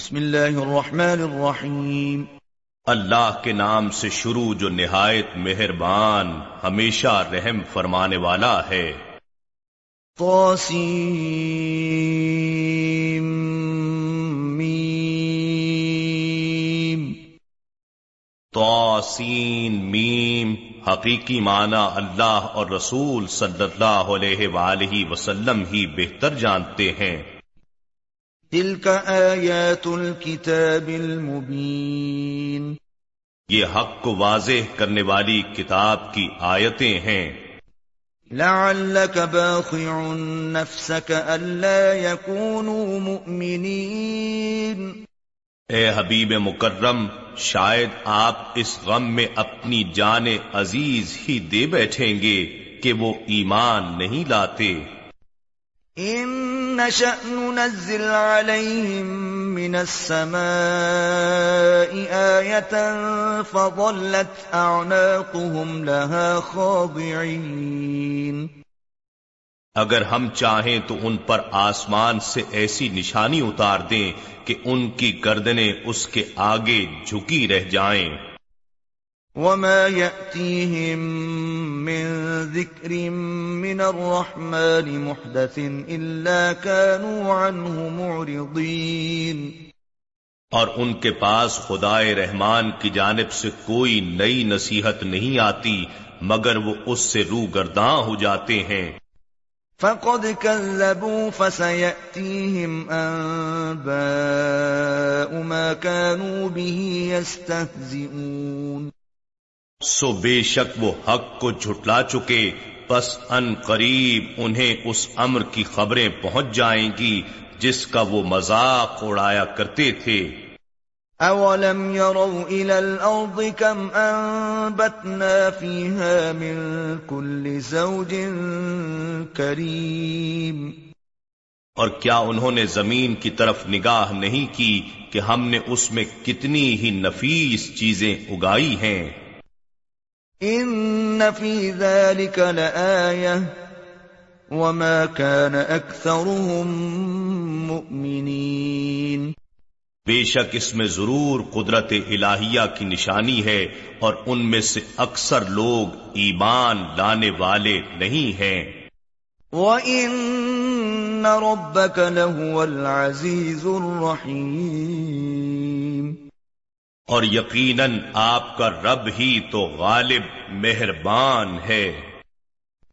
بسم اللہ الرحمن الرحیم۔ اللہ کے نام سے شروع جو نہایت مہربان ہمیشہ رحم فرمانے والا ہے۔ میم۔ توسین میم حقیقی معنی اللہ اور رسول صلی اللہ علیہ وآلہ وسلم ہی بہتر جانتے ہیں۔ تلك آیات الكتاب المبین یہ حق کو واضح کرنے والی کتاب کی آیتیں ہیں۔ لعلك باخع نفسك ألا يكونوا مؤمنين اے حبیب مکرم شاید آپ اس غم میں اپنی جان عزیز ہی دے بیٹھیں گے کہ وہ ایمان نہیں لاتے۔ إن نشأ ننزل عليهم من السماء آية فظلت أعناقهم لها خاضعين اگر ہم چاہیں تو ان پر آسمان سے ایسی نشانی اتار دیں کہ ان کی گردنیں اس کے آگے جھکی رہ جائیں۔ وما يأتيهم من ذكر من الرحمن محدث إلا كانوا عنه معرضين اور ان کے پاس خدائے رحمان کی جانب سے کوئی نئی نصیحت نہیں آتی مگر وہ اس سے رو گرداں ہو جاتے ہیں۔ فقد كذبوا فسيأتيهم أنباء ما كانوا به يستهزئون سو بے شک وہ حق کو جھٹلا چکے پس ان قریب انہیں اس امر کی خبریں پہنچ جائیں گی جس کا وہ مذاق اڑایا کرتے تھے۔ اولم يروا الى الارض كم انبتنا فيها من كل زوج كريم اور کیا انہوں نے زمین کی طرف نگاہ نہیں کی کہ ہم نے اس میں کتنی ہی نفیس چیزیں اگائی ہیں؟ ان فی ذلك لآیہ وما كان اکثرهم مؤمنین بے شک اس میں ضرور قدرت الہیہ کی نشانی ہے اور ان میں سے اکثر لوگ ایمان لانے والے نہیں ہیں۔ وَإِنَّ رَبَّكَ لَهُوَ الْعَزِيزُ الرَّحِيمُ اور یقیناً آپ کا رب ہی تو غالب مہربان ہے۔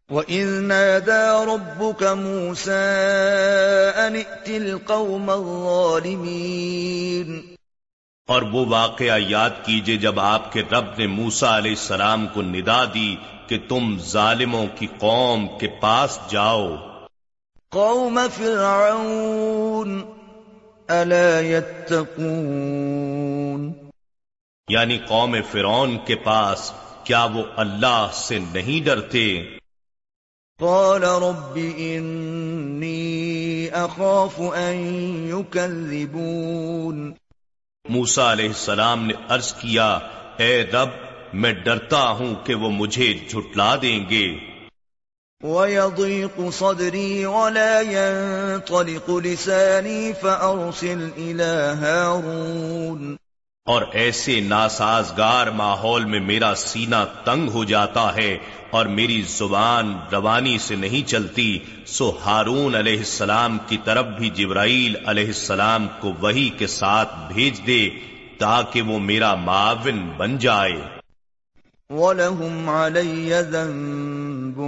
وَإِذْ نَادَى رَبُّكَ مُوسَىٰ أَنِ ائْتِ الْقَوْمَ الظَّالِمِينَ۔ اور وہ واقعہ یاد کیجیے جب آپ کے رب نے موسا علیہ السلام کو ندا دی کہ تم ظالموں کی قوم کے پاس جاؤ۔ قوم فرعون ألا يتقون۔ یعنی قوم فرعون کے پاس کیا وہ اللہ سے نہیں ڈرتے؟ قال رب انی اخاف ان يكذبون موسا علیہ السلام نے عرض کیا اے رب میں ڈرتا ہوں کہ وہ مجھے جھٹلا دیں گے۔ ويضيق صدري ولا ينطلق لساني فأرسل إلى هارون۔ اور ایسے ناسازگار ماحول میں میرا سینہ تنگ ہو جاتا ہے اور میری زبان روانی سے نہیں چلتی، سو ہارون علیہ السلام کی طرف بھی جبرائیل علیہ السلام کو وہی کے ساتھ بھیج دے تاکہ وہ میرا معاون بن جائے۔ وَلَهُمْ عَلَيَّ ذَنبٌ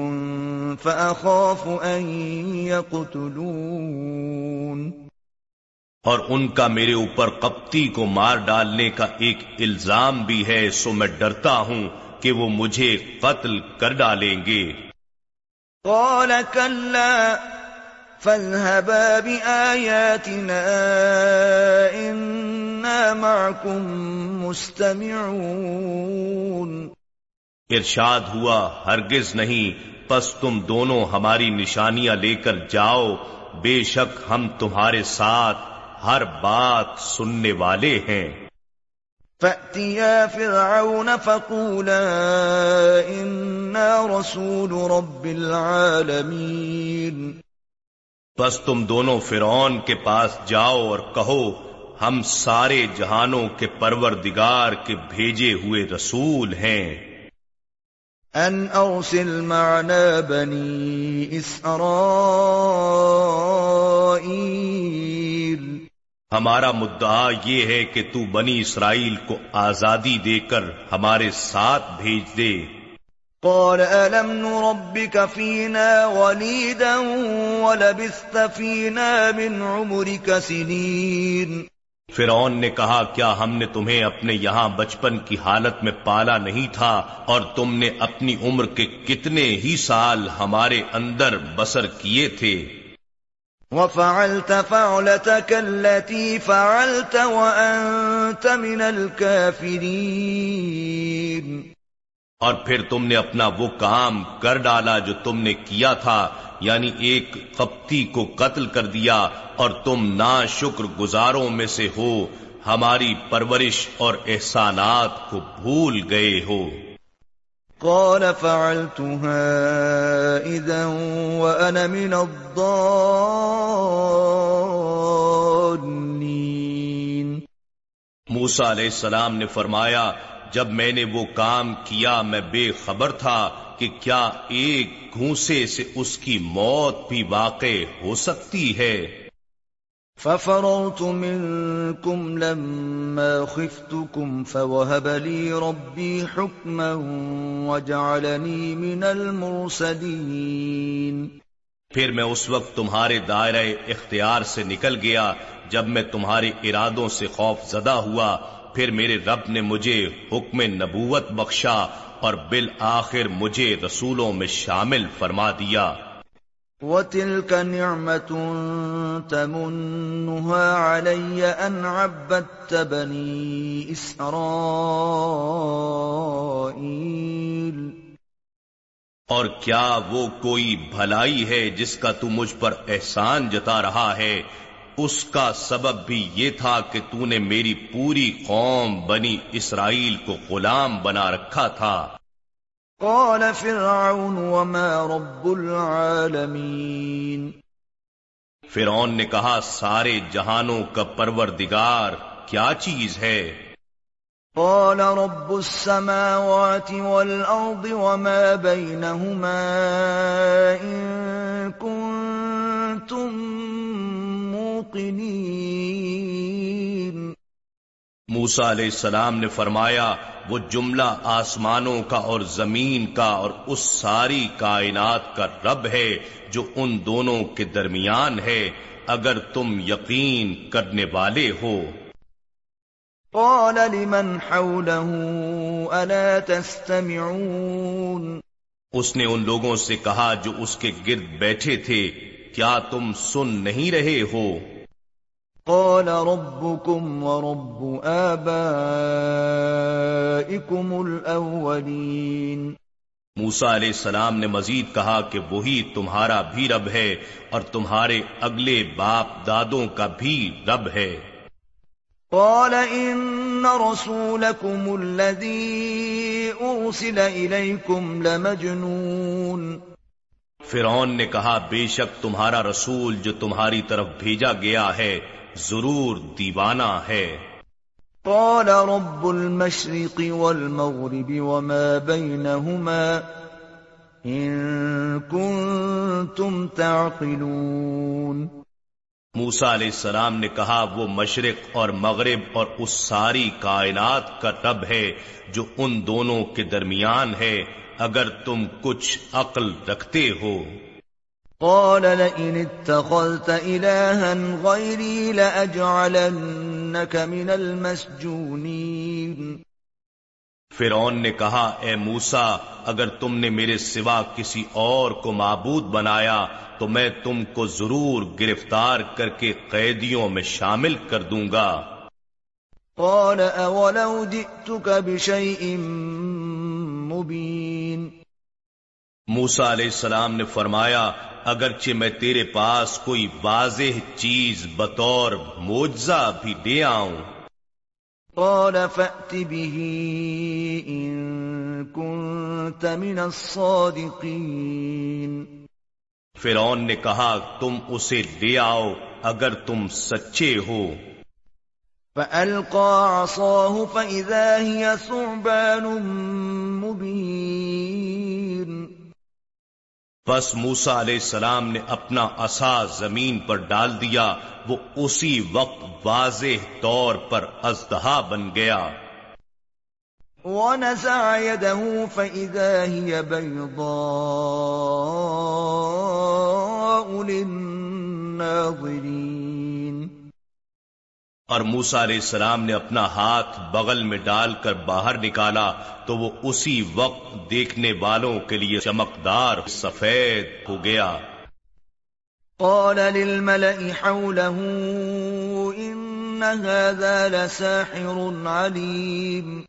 فَأَخَافُ أَن يَقْتُلُونَ۔ اور ان کا میرے اوپر کپتی کو مار ڈالنے کا ایک الزام بھی ہے سو میں ڈرتا ہوں کہ وہ مجھے قتل کر ڈالیں گے۔ قال كلا فاذهبا بآياتنا إنا معكم مستمعون۔ ارشاد ہوا ہرگز نہیں پس تم دونوں ہماری نشانیاں لے کر جاؤ بے شک ہم تمہارے ساتھ ہر بات سننے والے ہیں۔ فَأْتِيَا فِرْعَوْنَ فَقُولَا إِنَّا رَسُولُ رَبِّ الْعَالَمِينَ۔ بس تم دونوں فرعون کے پاس جاؤ اور کہو ہم سارے جہانوں کے پروردگار کے بھیجے ہوئے رسول ہیں۔ ان ارسل معنا بنی اسرائیل ہمارا مدعا یہ ہے کہ تو بنی اسرائیل کو آزادی دے کر ہمارے ساتھ بھیج دے۔ قال ألم نربك فينا وليدا ولبثت فينا من عمرك سنين۔ فرعون نے کہا کیا ہم نے تمہیں اپنے یہاں بچپن کی حالت میں پالا نہیں تھا؟ اور تم نے اپنی عمر کے کتنے ہی سال ہمارے اندر بسر کیے تھے؟ وفعلت فعلتك التي فعلت وأنت من الكافرين. اور پھر تم نے اپنا وہ کام کر ڈالا جو تم نے کیا تھا یعنی ایک قبطی کو قتل کر دیا اور تم نا شکر گزاروں میں سے ہو، ہماری پرورش اور احسانات کو بھول گئے ہو۔ قال فعلتها اذا وانا من موسا علیہ السلام نے فرمایا، جب میں نے وہ کام کیا، میں بے خبر تھا کہ کیا ایک گھونسے سے اس کی موت بھی واقع ہو سکتی ہے۔ ففررت منكم لما خفتكم فوهب لي ربي حكما وجعلني من المرسلين پھر میں اس وقت تمہارے دائرہ اختیار سے نکل گیا جب میں تمہارے ارادوں سے خوف زدہ ہوا۔ پھر میرے رب نے مجھے حکم نبوت بخشا اور بالآخر مجھے رسولوں میں شامل فرما دیا۔ وَتِلْكَ نِعْمَةٌ تَمُنُّهَا عَلَيَّ أَنْ عَبَّدْتَ بَنِي إِسْرَائِيلِ اور کیا وہ کوئی بھلائی ہے جس کا تو مجھ پر احسان جتا رہا ہے؟ اس کا سبب بھی یہ تھا کہ تو نے میری پوری قوم بنی اسرائیل کو غلام بنا رکھا تھا۔ قال فرعون وما رب العالمین۔ فرعون نے کہا سارے جہانوں کا پروردگار کیا چیز ہے؟ قال رب السماوات والأرض وما بينهما إن كنتم موسا علیہ السلام نے فرمایا وہ جملہ آسمانوں کا اور زمین کا اور اس ساری کائنات کا رب ہے جو ان دونوں کے درمیان ہے اگر تم یقین کرنے والے ہو۔ قال لمن حوله الا تستمعون؟ اس نے ان لوگوں سے کہا جو اس کے گرد بیٹھے تھے کیا تم سن نہیں رہے ہو؟ قال ربكم ورب آبائكم الأولين. موسا علیہ السلام نے مزید کہا کہ وہی تمہارا بھی رب ہے اور تمہارے اگلے باپ دادوں کا بھی رب ہے۔ قال ان رسولكم الذي ارسل اليكم لمجنون. فرعون نے کہا بے شک تمہارا رسول جو تمہاری طرف بھیجا گیا ہے ضرور دیوانہ ہے۔ قال رب المشرق والمغرب وما بينهما ان كنتم تعقلون۔ موسا علیہ السلام نے کہا وہ مشرق اور مغرب اور اس ساری کائنات کا رب ہے جو ان دونوں کے درمیان ہے اگر تم کچھ عقل رکھتے ہو۔ قال لئن اتخذت إلها غيري لأجعلنك من المسجونين. فرعون نے کہا اے موسا اگر تم نے میرے سوا کسی اور کو معبود بنایا تو میں تم کو ضرور گرفتار کر کے قیدیوں میں شامل کر دوں گا۔ قال اولو جئتك بشيء مبين. موسا علیہ السلام نے فرمایا اگرچہ میں تیرے پاس کوئی واضح چیز بطور موجزہ بھی لے آؤں۔ قال فأت به إن كنت من الصادقين فرعون نے کہا تم اسے لے آؤ اگر تم سچے ہو۔ فألقى عصاه فإذا هي ثعبان مبين۔ بس موسا علیہ السلام نے اپنا عصا زمین پر ڈال دیا، وہ اسی وقت واضح طور پر ازدہا بن گیا۔ ونزع يده فإذا هي بيضاء للناظرين۔ اور موسا علیہ السلام نے اپنا ہاتھ بغل میں ڈال کر باہر نکالا تو وہ اسی وقت دیکھنے والوں کے لیے چمکدار سفید ہو گیا۔ قال للملئ حوله ان هذا لساحر عليم۔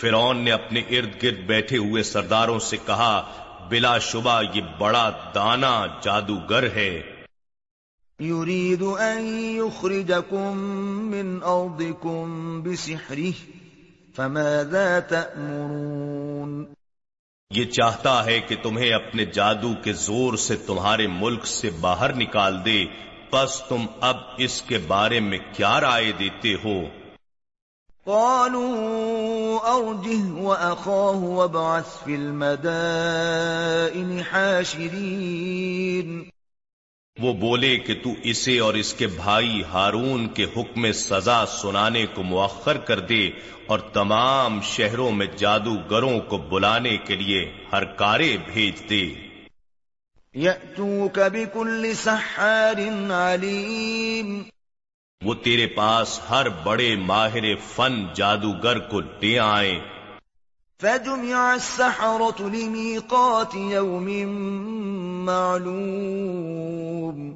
فرعون نے اپنے ارد گرد بیٹھے ہوئے سرداروں سے کہا بلا شبہ یہ بڑا دانا جادوگر ہے۔ يريد أن يخرجكم من أرضكم بسحره فماذا تأمرون؟ یہ چاہتا ہے کہ تمہیں اپنے جادو کے زور سے تمہارے ملک سے باہر نکال دے۔ پس تم اب اس کے بارے میں کیا رائے دیتے ہو؟ قالوا أرجه وأخاه وابعث في المدائن حاشرين۔ وہ بولے کہ تو اسے اور اس کے بھائی ہارون کے حکم سزا سنانے کو مؤخر کر دے اور تمام شہروں میں جادوگروں کو بلانے کے لیے ہر کارے بھیج دے۔ سحار علیم۔ وہ تیرے پاس ہر بڑے ماہر فن جادوگر کو لے آئیں فجمع السحرة لميقات يوم معلوم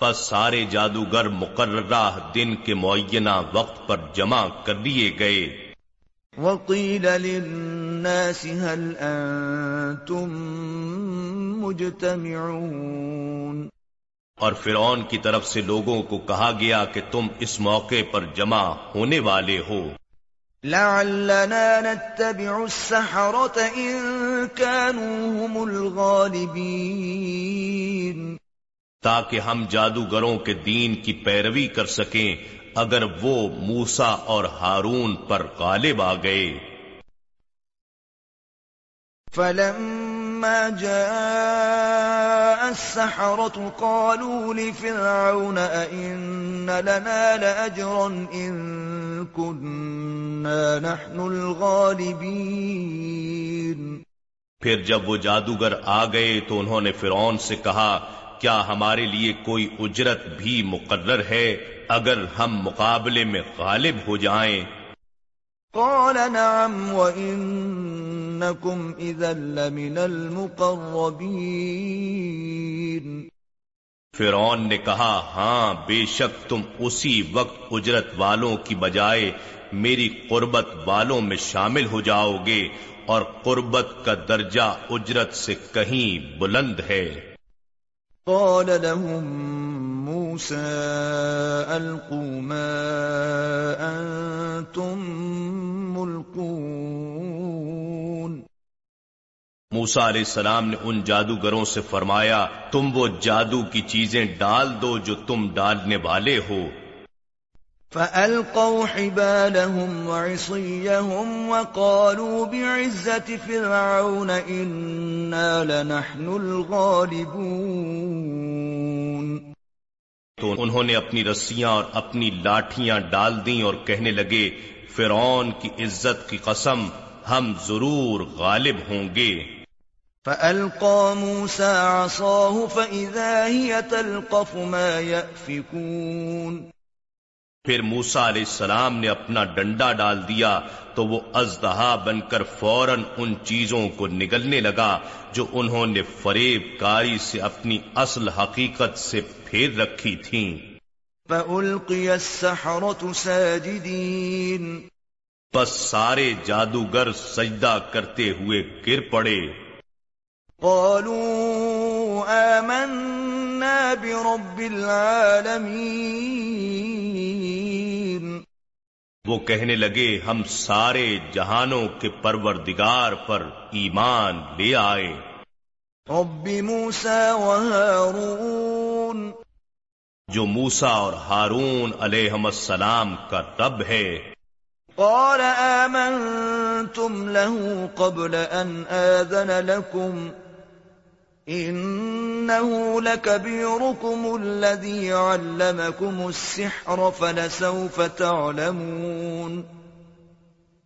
پس سارے جادوگر مقررہ دن کے معینہ وقت پر جمع کر دیے گئے۔ وقیل للناس هل انتم مجتمعون۔ اور فرعون کی طرف سے لوگوں کو کہا گیا کہ تم اس موقع پر جمع ہونے والے ہو۔ لعلنا نتبع السحرة إن كانوا هم الغالبين. تاکہ ہم جادوگروں کے دین کی پیروی کر سکیں اگر وہ موسا اور ہارون پر غالب آ گئے۔ فلما جاء السحرة قالوا لفرعون أئن لنا لأجرا إن كنا نحن الغالبين پھر جب وہ جادوگر آ گئے تو انہوں نے فرعون سے کہا، کیا ہمارے لیے کوئی اجرت بھی مقرر ہے؟ اگر ہم مقابلے میں غالب ہو جائیں قال نعم وإنكم إذا لمن المقربين. فرعون نے کہا ہاں بے شک تم اسی وقت اجرت والوں کی بجائے میری قربت والوں میں شامل ہو جاؤ گے اور قربت کا درجہ اجرت سے کہیں بلند ہے۔ قال لهم موسى ألقوا ما أنتم ملقون موسا علیہ السلام نے ان جادوگروں سے فرمایا تم وہ جادو کی چیزیں ڈال دو جو تم ڈالنے والے ہو۔ فألقوا حبالهم وعصيهم وقالوا بعزة فرعون إنا لنحن الغالبون۔ تو انہوں نے اپنی رسیاں اور اپنی لاٹھیاں ڈال دیں اور کہنے لگے فرعون کی عزت کی قسم ہم ضرور غالب ہوں گے۔ فألقى موسى عصاه فإذا هي تلقف ما يأفكون۔ پھر موسا علیہ السلام نے اپنا ڈنڈا ڈال دیا تو وہ ازدہا بن کر فوراً ان چیزوں کو نگلنے لگا جو انہوں نے فریب کاری سے اپنی اصل حقیقت سے پھیر رکھی تھیں۔ فَأُلْقِيَ السَّحَرَةُ سَاجِدِينَ۔ بس سارے جادوگر سجدہ کرتے ہوئے گر پڑے۔ قالوا آمنا برب العالمين۔ وہ کہنے لگے ہم سارے جہانوں کے پروردگار پر ایمان لے آئے۔ رب موسى وهارون جو موسا اور ہارون علیہ السلام کا رب ہے۔ قال آمنتم له قبل أن آذن لكم۔ إنه لكبيركم الذي علمكم السحر فلسوف تعلمون۔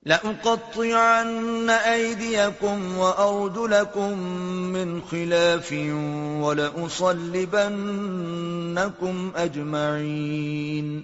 لأقطعن أيديكم وأرجلكم من خلاف ولأصلبنكم أجمعين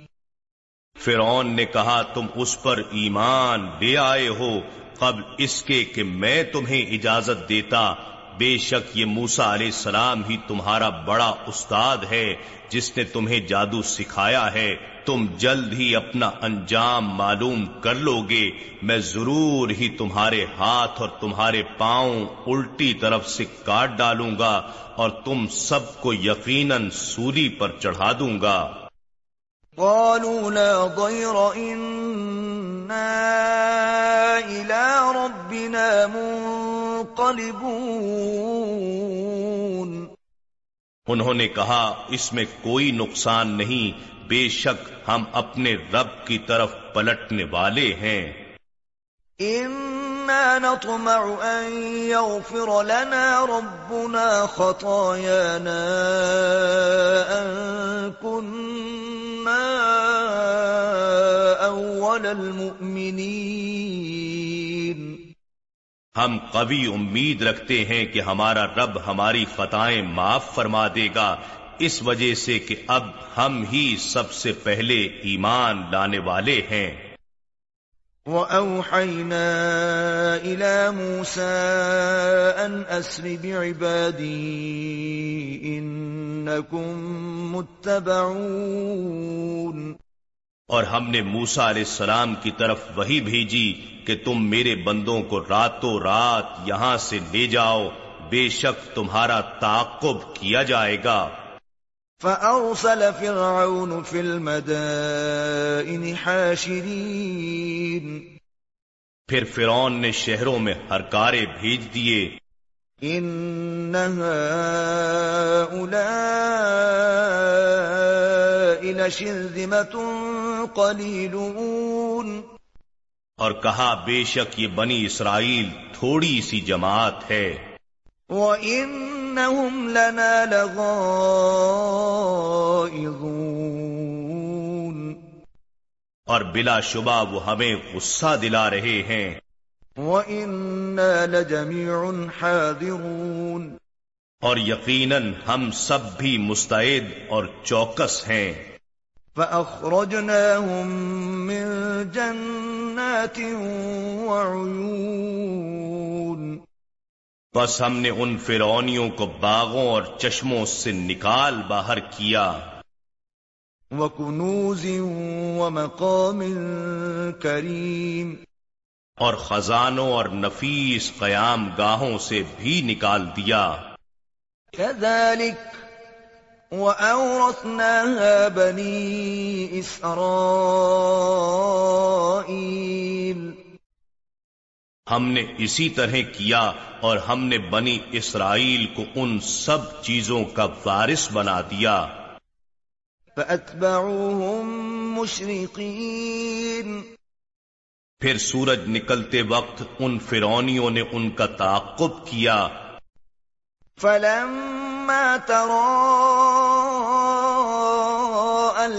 فرعون نے کہا، تم اس پر ایمان لے آئے ہو قبل اس کے کہ میں تمہیں اجازت دیتا۔ بے شک یہ موسا علیہ السلام ہی تمہارا بڑا استاد ہے، جس نے تمہیں جادو سکھایا ہے۔ تم جلد ہی اپنا انجام معلوم کر لو گے میں ضرور ہی تمہارے ہاتھ اور تمہارے پاؤں الٹی طرف سے کاٹ ڈالوں گا اور تم سب کو یقیناً سولی پر چڑھا دوں گا۔ قالوا لا ضير إنا إلى ربنا منقلبون۔ انہوں نے کہا اس میں کوئی نقصان نہیں بے شک ہم اپنے رب کی طرف پلٹنے والے ہیں۔ إنا نطمع أن يغفر لنا ربنا خطايانا أن كنا أول المؤمنين۔ ہم قوی امید رکھتے ہیں کہ ہمارا رب ہماری خطائیں معاف فرما دے گا۔ اس وجہ سے کہ اب ہم ہی سب سے پہلے ایمان لانے والے ہیں۔ وَأَوْحَيْنَا إِلَى مُوسَىٰ أَنْ أَسْرِ بِعِبَادِي إِنَّكُمْ مُتَّبَعُونَ۔ اور ہم نے موسا علیہ السلام کی طرف وہی بھیجی کہ تم میرے بندوں کو راتوں رات یہاں سے لے جاؤ بے شک تمہارا تعقب کیا جائے گا۔ فأرسل فرعون في المدائن حاشرين پھر فرعون نے شہروں میں ہرکارے بھیج دیے۔ ان هؤلاء لشرذمة قليلون اور کہا بے شک یہ بنی اسرائیل تھوڑی سی جماعت ہے۔ وَإِنَّهُمْ لَنَا لَغَائِظُونَ۔ اور بلا شبہ وہ ہمیں غصہ دلا رہے ہیں۔ وَإِنَّا لَجَمِيعٌ حَاذِرُونَ۔ اور یقیناً ہم سب بھی مستعد اور چوکس ہیں۔ فَأَخْرَجْنَاهُمْ مِنْ جَنَّاتٍ وَعُيُونَ۔ بس ہم نے ان فرونیوں کو باغوں اور چشموں سے نکال باہر کیا۔ وَكُنُوزٍ وَمَقَامٍ كَرِيمٍ۔ اور خزانوں اور نفیس قیام گاہوں سے بھی نکال دیا۔ كَذَلِكَ وَأَوْرَثْنَاهَا بَنِي إِسْرَائِيلِ۔ ہم نے اسی طرح کیا اور ہم نے بنی اسرائیل کو ان سب چیزوں کا وارث بنا دیا۔ فَأَتْبَعُوهُمْ مُشْرِقِينَ۔ پھر سورج نکلتے وقت ان فرونیوں نے ان کا تعقب کیا۔ فَلَمَّا تَرَاءَ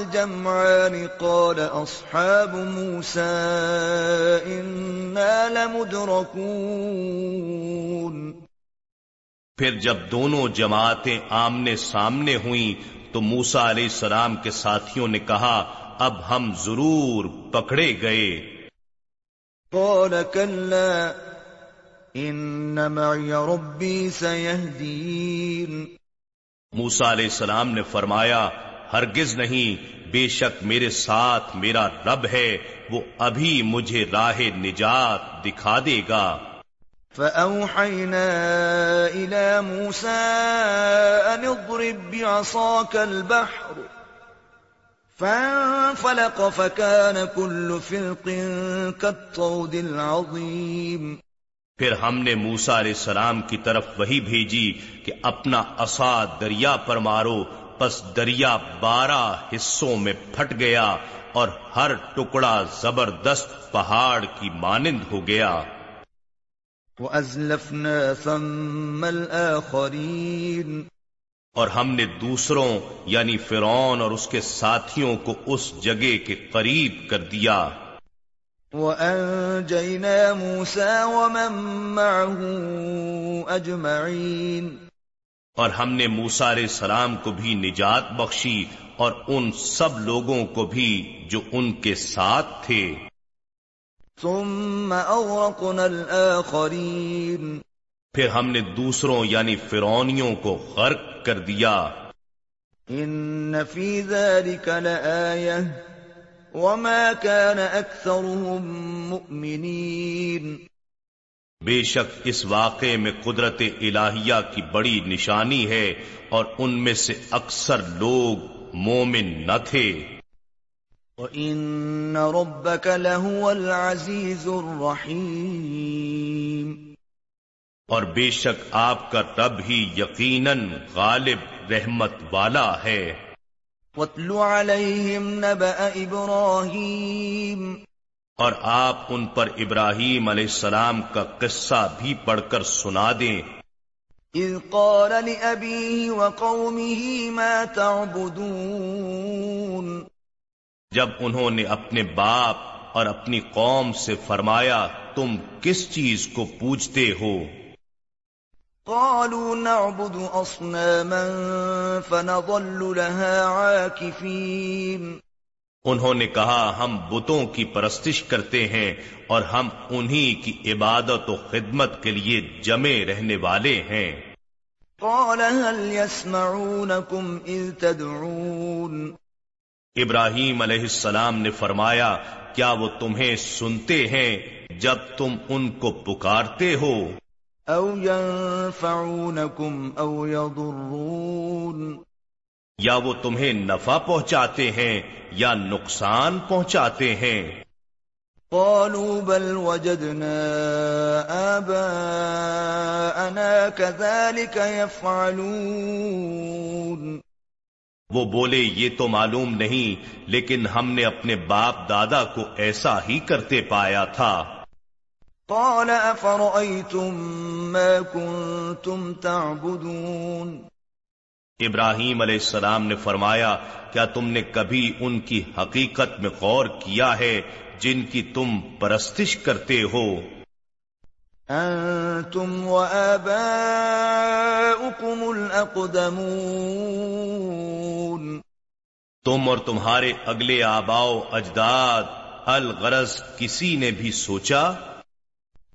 الْجَمْعَانِ قَالَ أَصْحَابُ مُوسَىٰ إِنَّا لَمُدْرَكُونَ. پھر جب دونوں جماعتیں آمنے سامنے ہوئیں تو موسا علیہ السلام کے ساتھیوں نے کہا اب ہم ضرور پکڑے گئے۔ قال كلا إن معي ربي سيهدين۔ موسا علیہ السلام نے فرمایا ہرگز نہیں بے شک میرے ساتھ میرا رب ہے وہ ابھی مجھے راہ نجات دکھا دے گا۔ فأوحينا إلى موسى أن اضرب بعصاك البحر فانفلق فكان كل فرق كالطود العظيم۔ پھر ہم نے موسا علیہ السلام کی طرف وہی بھیجی کہ اپنا عصا دریا پر مارو پس دریا بارہ حصوں میں پھٹ گیا اور ہر ٹکڑا زبردست پہاڑ کی مانند ہو گیا۔ وَأَزْلَفْنَا ثَمَّ الْآخَرِينَ۔ اور ہم نے دوسروں یعنی فرعون اور اس کے ساتھیوں کو اس جگہ کے قریب کر دیا۔ وَأَنجَيْنَا مُوسَى وَمَن مَّعَهُ أَجْمَعِينَ۔ اور ہم نے موسا علیہ السلام کو بھی نجات بخشی اور ان سب لوگوں کو بھی جو ان کے ساتھ تھے۔ ثم اغرقنا الاخرین پھر ہم نے دوسروں یعنی فرونیوں کو غرق کر دیا۔ ان فی ذلك لآیہ وما كان اکثرهم مؤمنین بے شک اس واقعے میں قدرت الہیہ کی بڑی نشانی ہے اور ان میں سے اکثر لوگ مومن نہ تھے۔ وَإِنَّ رَبَّكَ لَهُوَ الْعَزِيزُ الرَّحِيمُ۔ اور بے شک آپ کا رب ہی یقیناً غالب رحمت والا ہے۔ وَاتْلُ عَلَيْهِمْ نَبَأَ إِبْرَاهِيمَ۔ اور آپ ان پر ابراہیم علیہ السلام کا قصہ بھی پڑھ کر سنا دیں۔ اذ قال لأبيه وقومه ما تعبدون۔ جب انہوں نے اپنے باپ اور اپنی قوم سے فرمایا تم کس چیز کو پوچھتے ہو؟ قالوا نعبد اصناما فنظل لها عاكفين۔ انہوں نے کہا ہم بتوں کی پرستش کرتے ہیں اور ہم انہی کی عبادت و خدمت کے لیے جمے رہنے والے ہیں۔ قال هل يسمعونكم اذ تدعون؟ ابراہیم علیہ السلام نے فرمایا کیا وہ تمہیں سنتے ہیں جب تم ان کو پکارتے ہو؟ او ينفعونكم او يضرون؟ یا وہ تمہیں نفع پہنچاتے ہیں یا نقصان پہنچاتے ہیں۔ قالوا بل وجدنا آباءنا كذلك يفعلون۔ وہ بولے یہ تو معلوم نہیں لیکن ہم نے اپنے باپ دادا کو ایسا ہی کرتے پایا تھا۔ قال افرأيتم ما كنتم تعبدون۔ ابراہیم علیہ السلام نے فرمایا کیا تم نے کبھی ان کی حقیقت میں غور کیا ہے جن کی تم پرستش کرتے ہو؟ انتم وآباؤكم الاقدمون۔ تم اور تمہارے اگلے آباؤ اجداد الغرض کسی نے بھی سوچا؟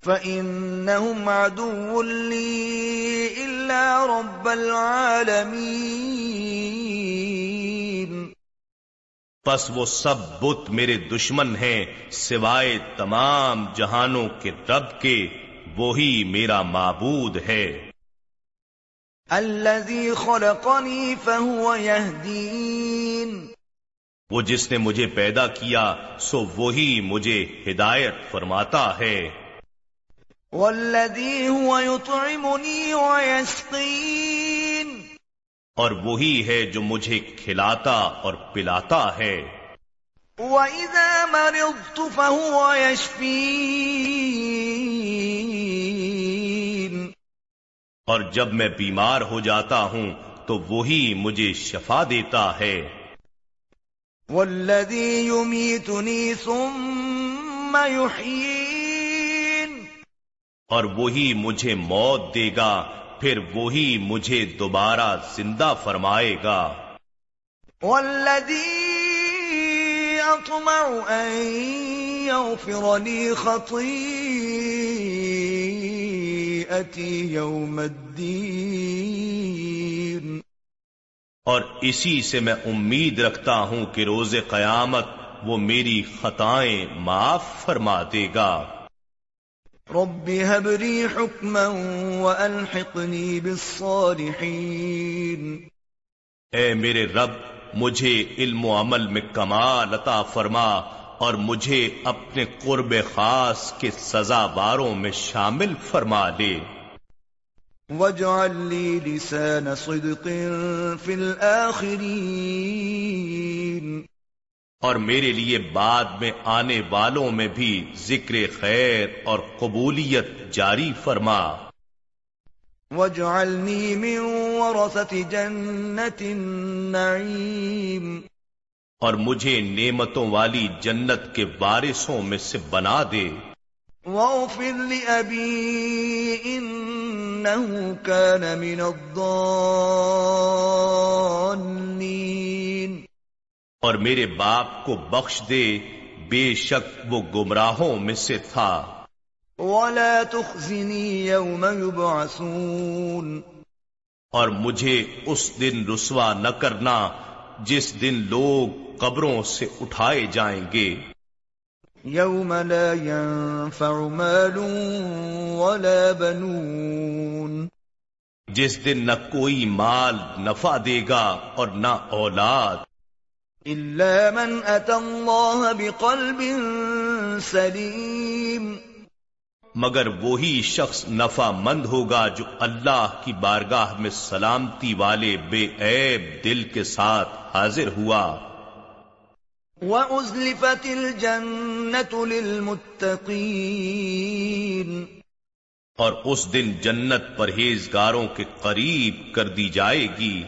فَإِنَّهُمْ عَدُوٌّ لِّي إِلَّا رَبَّ الْعَالَمِينَ۔ پس وہ سب بت میرے دشمن ہیں سوائے تمام جہانوں کے رب کے وہی میرا معبود ہے۔ الذي خلقني فهو يهدين۔ وہ جس نے مجھے پیدا کیا سو وہی مجھے ہدایت فرماتا ہے۔ والذي هو يطعمني ويسقين اور وہی ہے جو مجھے کھلاتا اور پلاتا ہے۔ وَإِذَا مَرِضْتُ فَهُوَ يَشْفِينَ۔ اور جب میں بیمار ہو جاتا ہوں تو وہی مجھے شفا دیتا ہے۔ وَالَّذِي يُمِيتُنِي ثُمَّ يُحْيِينَ۔ اور وہی مجھے موت دے گا پھر وہی مجھے دوبارہ زندہ فرمائے گا۔ والذي أطمع أن يغفر لي خطيئتي يوم الدين۔ اور اسی سے میں امید رکھتا ہوں کہ روز قیامت وہ میری خطائیں معاف فرما دے گا۔ رب هب لي حكما وألحقني بالصالحين اے میرے رب مجھے علم و عمل میں کمال عطا فرما اور مجھے اپنے قرب خاص کے سزا باروں میں شامل فرما لے واجعل لي لسان صدق في الآخرين اور میرے لیے بعد میں آنے والوں میں بھی ذکر خیر اور قبولیت جاری فرما۔ واجعلني من ورثة جنة النعيم۔ اور مجھے نعمتوں والی جنت کے وارثوں میں سے بنا دے۔ واغفر لأبي إنه كان من الضالين۔ اور میرے باپ کو بخش دے بے شک وہ گمراہوں میں سے تھا۔ ولا تخزني يوم يبعثون۔ اور مجھے اس دن رسوا نہ کرنا جس دن لوگ قبروں سے اٹھائے جائیں گے۔ يوم لا ينفع مال ولا بنون۔ جس دن نہ کوئی مال نفع دے گا اور نہ اولاد۔ إلا من أتى الله بقلب سليم مگر وہی شخص نفع مند ہوگا جو اللہ کی بارگاہ میں سلامتی والے بے عیب دل کے ساتھ حاضر ہوا۔ وأزلفت الجنة للمتقين اور اس دن جنت پرہیزگاروں کے قریب کر دی جائے گی۔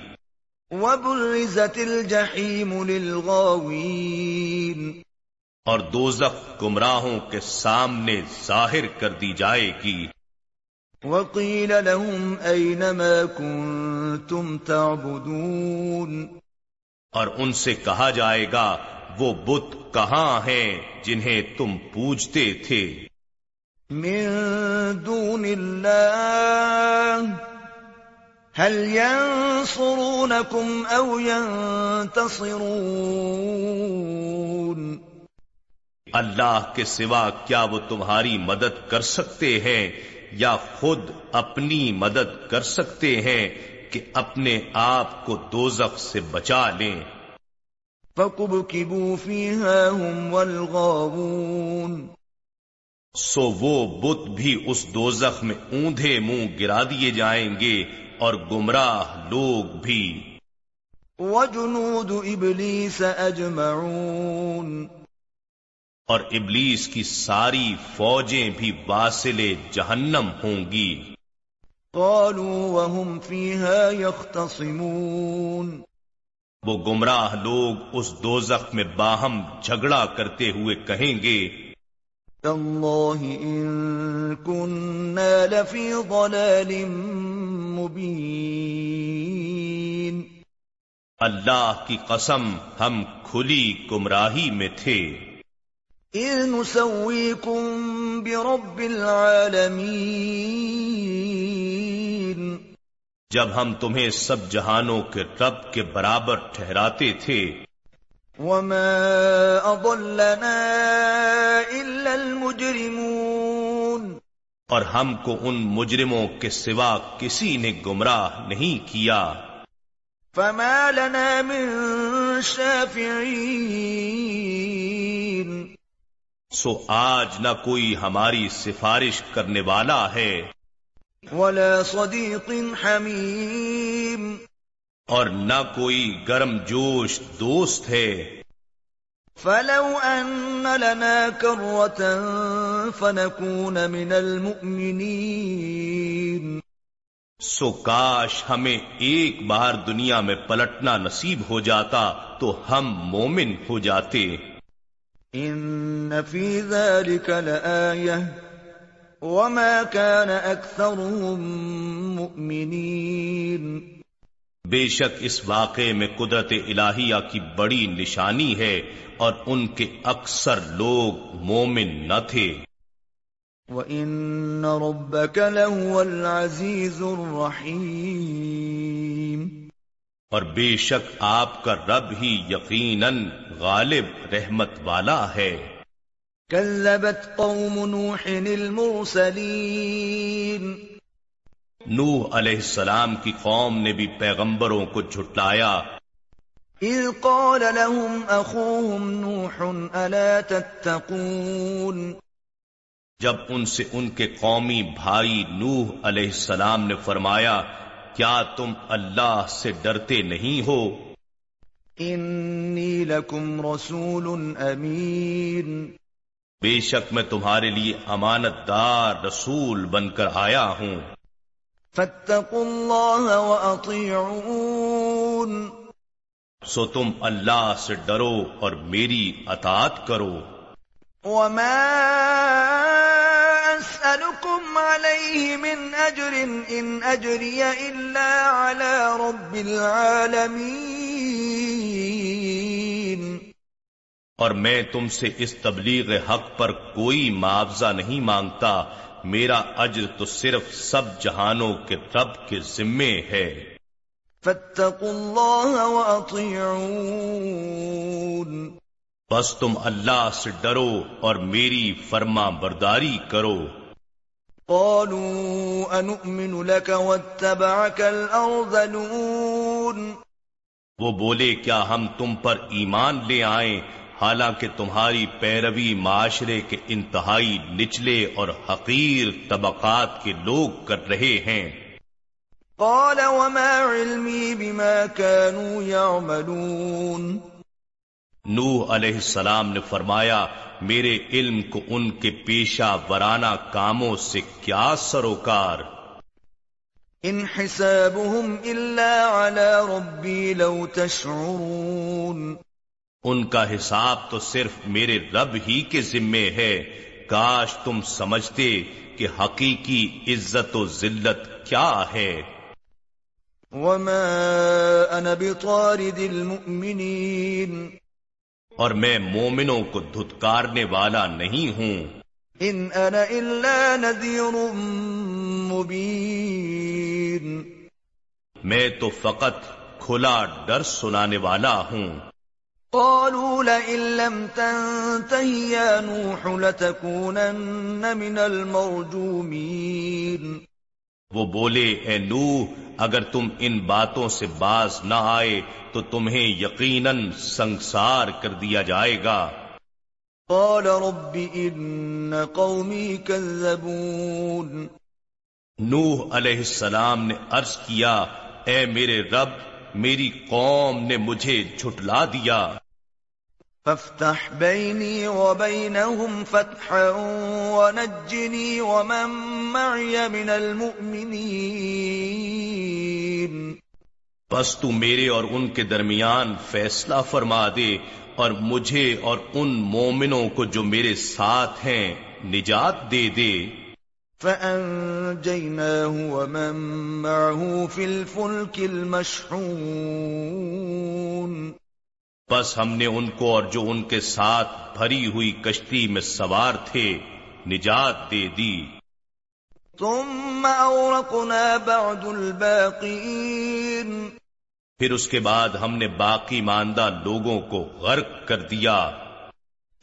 وبرزت الجحيم للغاوين اور دوزخ گمراہوں کے سامنے ظاہر کر دی جائے گی۔ وقيل لهم أين ما كنتم تعبدون اور ان سے کہا جائے گا وہ بت کہاں ہیں جنہیں تم پوجتے تھے؟ من دون الله هل ينصرونكم أو ينتصرون؟ اللہ کے سوا کیا وہ تمہاری مدد کر سکتے ہیں یا خود اپنی مدد کر سکتے ہیں کہ اپنے آپ کو دوزخ سے بچا لیں؟ فكبكبوا فيها هم والغاوون۔ سو وہ بت بھی اس دوزخ میں اوندھے منہ گرا دیے جائیں گے اور گمراہ لوگ بھی۔ وجنود إبليس أجمعون۔ اور ابلیس کی ساری فوجیں بھی واصل جہنم ہوں گی۔ قالوا وهم فيها يختصمون۔ وہ گمراہ لوگ اس دوزخ میں باہم جھگڑا کرتے ہوئے کہیں گے تالله إن كنا لفي ضلال مبين اللہ کی قسم ہم کھلی گمراہی میں تھے۔ إذ نسويكم برب العالمين۔ جب ہم تمہیں سب جہانوں کے رب کے برابر ٹھہراتے تھے وما أضلنا إلا المجرمون اور ہم کو ان مجرموں کے سوا کسی نے گمراہ نہیں کیا۔ فما لنا من شافعين سو آج نہ کوئی ہماری سفارش کرنے والا ہے۔ ولا صديق حميم اور نہ کوئی گرم جوش دوست ہے۔ فلو أن لنا كرة فنكون من المؤمنين۔ سو کاش ہمیں ایک بار دنیا میں پلٹنا نصیب ہو جاتا تو ہم مومن ہو جاتے۔ إن في ذلك لآية۔ وما كان أكثرهم مؤمنين۔ بے شک اس واقعے میں قدرت الہیہ کی بڑی نشانی ہے اور ان کے اکثر لوگ مومن نہ تھے۔ وَإِنَّ رَبَّكَ لَهُوَ الْعَزِيزُ الرَّحِيمُ۔ اور بے شک آپ کا رب ہی یقیناً غالب رحمت والا ہے۔ كذبت قوم نوح المرسلين۔ نوح علیہ السلام کی قوم نے بھی پیغمبروں کو جھٹلایا۔ إذ قال لهم أخوهم نوح ألا تتقون۔ جب ان سے ان کے قومی بھائی نوح علیہ السلام نے فرمایا کیا تم اللہ سے ڈرتے نہیں ہو؟ انی لکم رسول امین۔ بے شک میں تمہارے لیے امانت دار رسول بن کر آیا ہوں۔ فاتقوا اللہ واطیعون سو تم اللہ سے ڈرو اور میری اطاعت کرو۔ وما اسألكم عليه من اجر ان اجري الا على رب العالمين۔ اور میں تم سے اس تبلیغ حق پر کوئی معاوضہ نہیں مانگتا۔ میرا اجر تو صرف سب جہانوں کے رب کے ذمے ہے۔ فاتقوا الله واطيعون بس تم اللہ سے ڈرو اور میری فرما برداری کرو۔ قالوا انؤمن لك واتبعك الارذلون وہ بولے کیا ہم تم پر ایمان لے آئیں حالانکہ تمہاری پیروی معاشرے کے انتہائی نچلے اور حقیر طبقات کے لوگ کر رہے ہیں۔ قال وما علمي بما كانوا يعملون نوح علیہ السلام نے فرمایا میرے علم کو ان کے پیشہ ورانہ کاموں سے کیا سروکار؟ ان حسابهم الا على ربي لو تشعرون۔ ان کا حساب تو صرف میرے رب ہی کے ذمے ہے۔ کاش تم سمجھتے کہ حقیقی عزت و ذلت کیا ہے۔ وما انا بطارد المؤمنين۔ اور میں مومنوں کو دھتکارنے والا نہیں ہوں۔ ان انا الا نذير مبين۔ میں تو فقط کھلا ڈر سنانے والا ہوں۔ قالوا لئن لم تنته يا نوح لتكونن من المرجومين وہ بولے اے نوح اگر تم ان باتوں سے باز نہ آئے تو تمہیں یقیناً سنسار کر دیا جائے گا۔ قال رب ان قومي كذبون نوح علیہ السلام نے عرض کیا اے میرے رب میری قوم نے مجھے جھٹلا دیا۔ فافتح بيني وبينهم فتحا ونجني ومن معي من المؤمنين. بس تو میرے اور ان کے درمیان فیصلہ فرما دے اور مجھے اور ان مومنوں کو جو میرے ساتھ ہیں نجات دے دے۔ فأنجيناه ومن معه في الفلك المشحون۔ بس ہم نے ان کو اور جو ان کے ساتھ بھری ہوئی کشتی میں سوار تھے نجات دے دی۔ ثم أورقنا بعد الباقين پھر اس کے بعد ہم نے باقی ماندہ لوگوں کو غرق کر دیا۔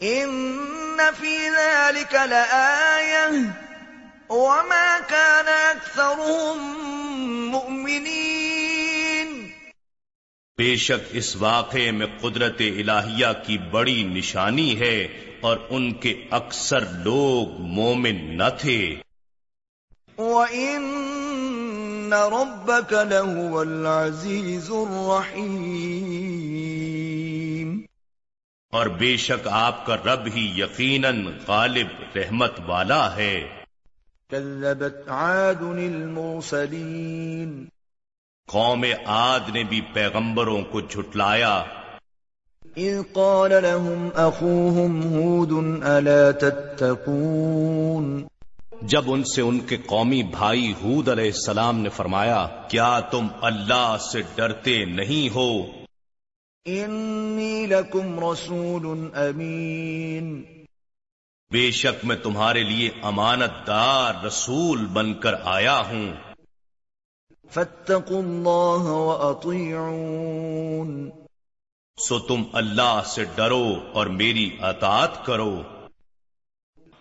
إن في ذلك لآية وما كان أكثرهم مؤمنين بے شک اس واقعے میں قدرت الہیہ کی بڑی نشانی ہے اور ان کے اکثر لوگ مومن نہ تھے۔ وَإِنَّ رَبَّكَ لَهُوَ الْعَزِيزُ الرَّحِيمُ۔ اور بے شک آپ کا رب ہی یقیناً غالب رحمت والا ہے۔ كذبت عاد المرسلين۔ قوم عاد نے بھی پیغمبروں کو جھٹلایا۔ إذ قال لهم أخوهم هود ألا تتقون۔ جب ان سے ان کے قومی بھائی حود علیہ السلام نے فرمایا کیا تم اللہ سے ڈرتے نہیں ہو؟ إني لكم رسول أمين بے شک میں تمہارے لیے امانت دار رسول بن کر آیا ہوں۔ فاتقوا الله وأطيعون سو تم اللہ سے ڈرو اور میری اطاعت کرو۔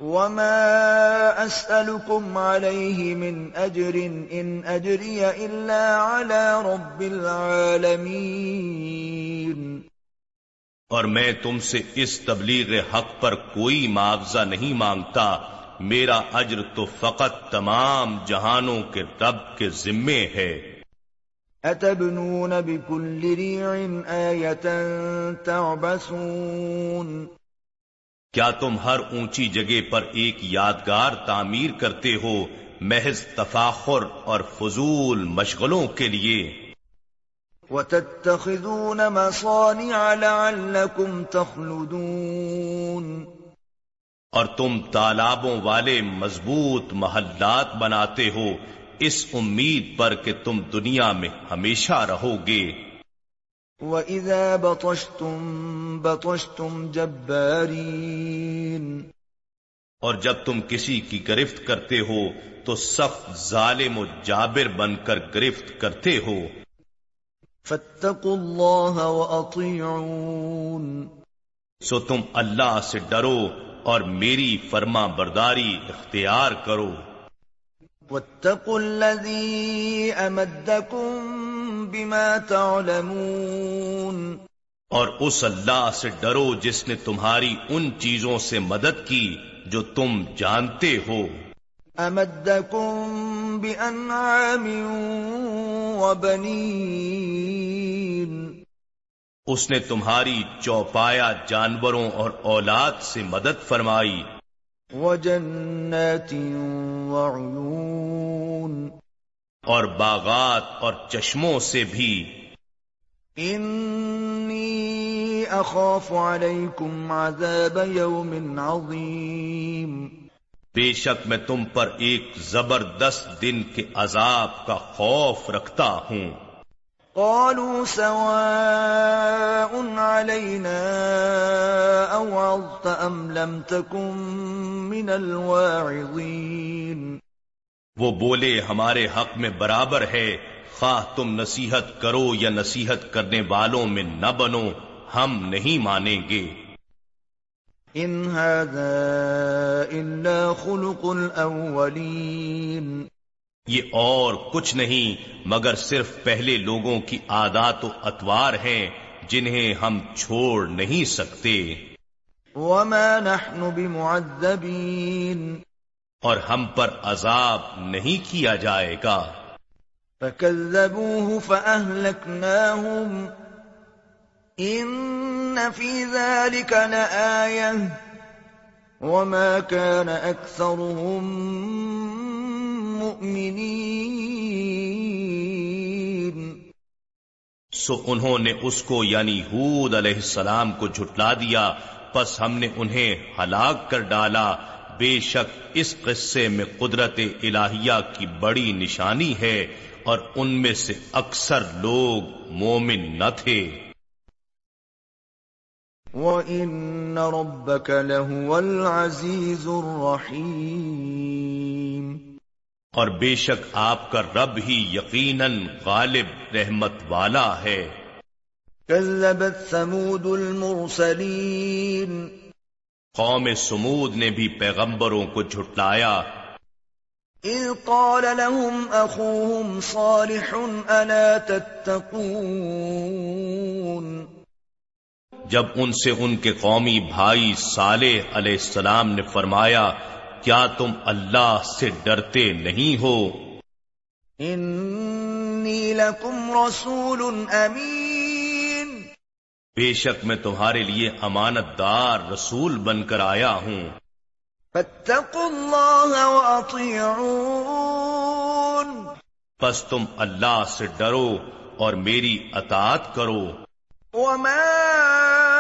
وما أسألكم عليه من أجر إن أجري إلا على رب العالمين۔ اور میں تم سے اس تبلیغ حق پر کوئی معاوضہ نہیں مانگتا۔ میرا اجر تو فقط تمام جہانوں کے رب کے ذمے ہے۔ اتبنون بكل ريع آية تعبسون کیا تم ہر اونچی جگہ پر ایک یادگار تعمیر کرتے ہو محض تفاخر اور فضول مشغلوں کے لیے؟ وتتخذون مصانع لعلكم تخلدون۔ اور تم تالابوں والے مضبوط محلات بناتے ہو اس امید پر کہ تم دنیا میں ہمیشہ رہو گے وَإِذَا بَطَشْتُمْ بَطَشْتُمْ جَبَّارِينَ۔ اور جب تم کسی کی گرفت کرتے ہو تو سخت ظالم و جابر بن کر گرفت کرتے ہو۔ فَاتَّقُوا اللَّهَ وَأَطِيعُونَ۔ سو تم اللہ سے ڈرو اور میری فرما برداری اختیار کرو۔ واتقوا الذي امدكم بما تعلمون۔ اور اس اللہ سے ڈرو جس نے تمہاری ان چیزوں سے مدد کی جو تم جانتے ہو۔ امدكم بانعام وبنين۔ اس نے تمہاری چوپایا جانوروں اور اولاد سے مدد فرمائی۔ وجنات وعيون اور باغات اور چشموں سے بھی۔ انی اخاف علیکم عذاب یوم عظیم۔ بے شک میں تم پر ایک زبردست دن کے عذاب کا خوف رکھتا ہوں۔ قالوا سواء علينا أوعظت أم لم تكن من الواعظين۔ وہ بولے ہمارے حق میں برابر ہے۔ خواہ تم نصیحت کرو یا نصیحت کرنے والوں میں نہ بنو ہم نہیں مانیں گے۔ ان هذا الا خلق الاولین یہ اور کچھ نہیں مگر صرف پہلے لوگوں کی عادات و اتوار ہیں جنہیں ہم چھوڑ نہیں سکتے۔ وما نحن بمعذبین اور ہم پر عذاب نہیں کیا جائے گا۔ فكذبوه فأهلكناهم۔ إن في ذلك لآية۔ وما كان أكثرهم سو انہوں نے اس کو یعنی حود علیہ السلام کو جھٹلا دیا پس ہم نے انہیں ہلاک کر ڈالا۔ بے شک اس قصے میں قدرت الہیہ کی بڑی نشانی ہے اور ان میں سے اکثر لوگ مومن نہ تھے۔ وَإِنَّ رَبَّكَ لَهُوَ الْعَزِيزُ الرَّحِيمُ۔ اور بے شک آپ کا رب ہی یقیناً غالب رحمت والا ہے۔ كذبت ثمود المرسلین۔ قوم سمود نے بھی پیغمبروں کو جھٹلایا۔ اذ قال لهم اخوهم صالح الا تتقون۔ جب ان سے ان کے قومی بھائی صالح علیہ السلام نے فرمایا کیا تم اللہ سے ڈرتے نہیں ہو؟ انی لکم رسول امین۔ بے شک میں تمہارے لیے امانت دار رسول بن کر آیا ہوں۔ فاتقوا اللہ واطیعون۔ پس تم اللہ سے ڈرو اور میری اطاعت کرو۔ وما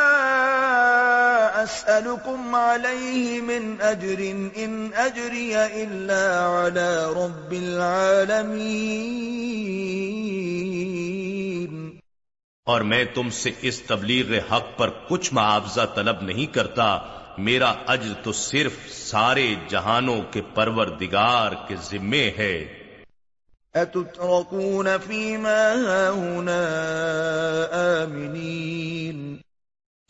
أسألكم عليه من أجر إن أجري إلا على رب العالمين. اور میں تم سے اس تبلیغ حق پر کچھ معاوضہ طلب نہیں کرتا میرا اجر تو صرف سارے جہانوں کے پروردگار کے ذمے ہے۔ أتتركون فيما هاهنا آمنين؟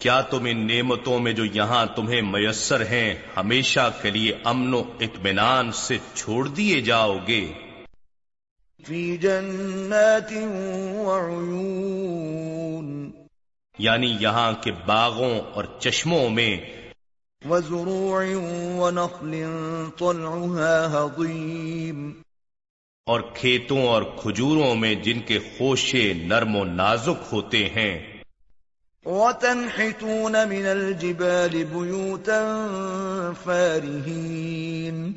کیا تم ان نعمتوں میں جو یہاں تمہیں میسر ہیں ہمیشہ کے لیے امن و اطمینان سے چھوڑ دیے جاؤ گے؟ فی جنات وعیون یعنی یہاں کے باغوں اور چشموں میں وزروع ونخل طلعها هضيم اور کھیتوں اور کھجوروں میں جن کے خوشے نرم و نازک ہوتے ہیں۔ وتنحتون من الجبال بيوتا فارهين.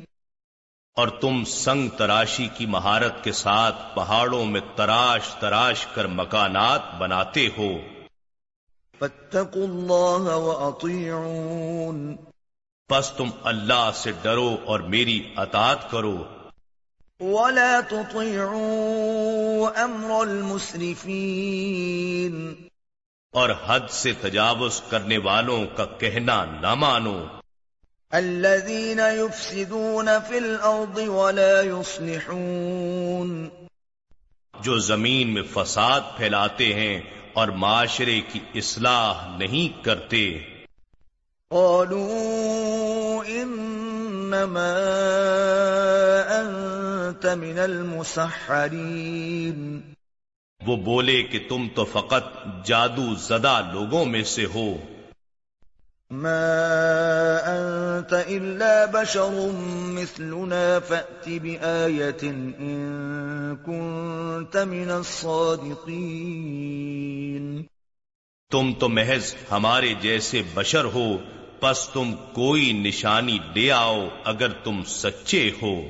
اور تم سنگ تراشی کی مہارت کے ساتھ پہاڑوں میں تراش تراش کر مکانات بناتے ہو۔ فاتقوا وأطيعون پس تم اللہ سے ڈرو اور میری اطاعت کرو۔ ولا تطيعوا أمر المسرفين۔ اور حد سے تجاوز کرنے والوں کا کہنا نہ مانو۔ الذين يفسدون في الأرض ولا يصلحون۔ جو زمین میں فساد پھیلاتے ہیں اور معاشرے کی اصلاح نہیں کرتے۔ قالوا إنما أنت من المسحرين۔ وہ بولے کہ تم تو فقط جادو زدہ لوگوں میں سے ہو۔ ما أنت إلا بشر مثلنا فأت بآية إن كنت من الصادقين۔ تم تو محض ہمارے جیسے بشر ہو پس تم کوئی نشانی لے آؤ اگر تم سچے ہو۔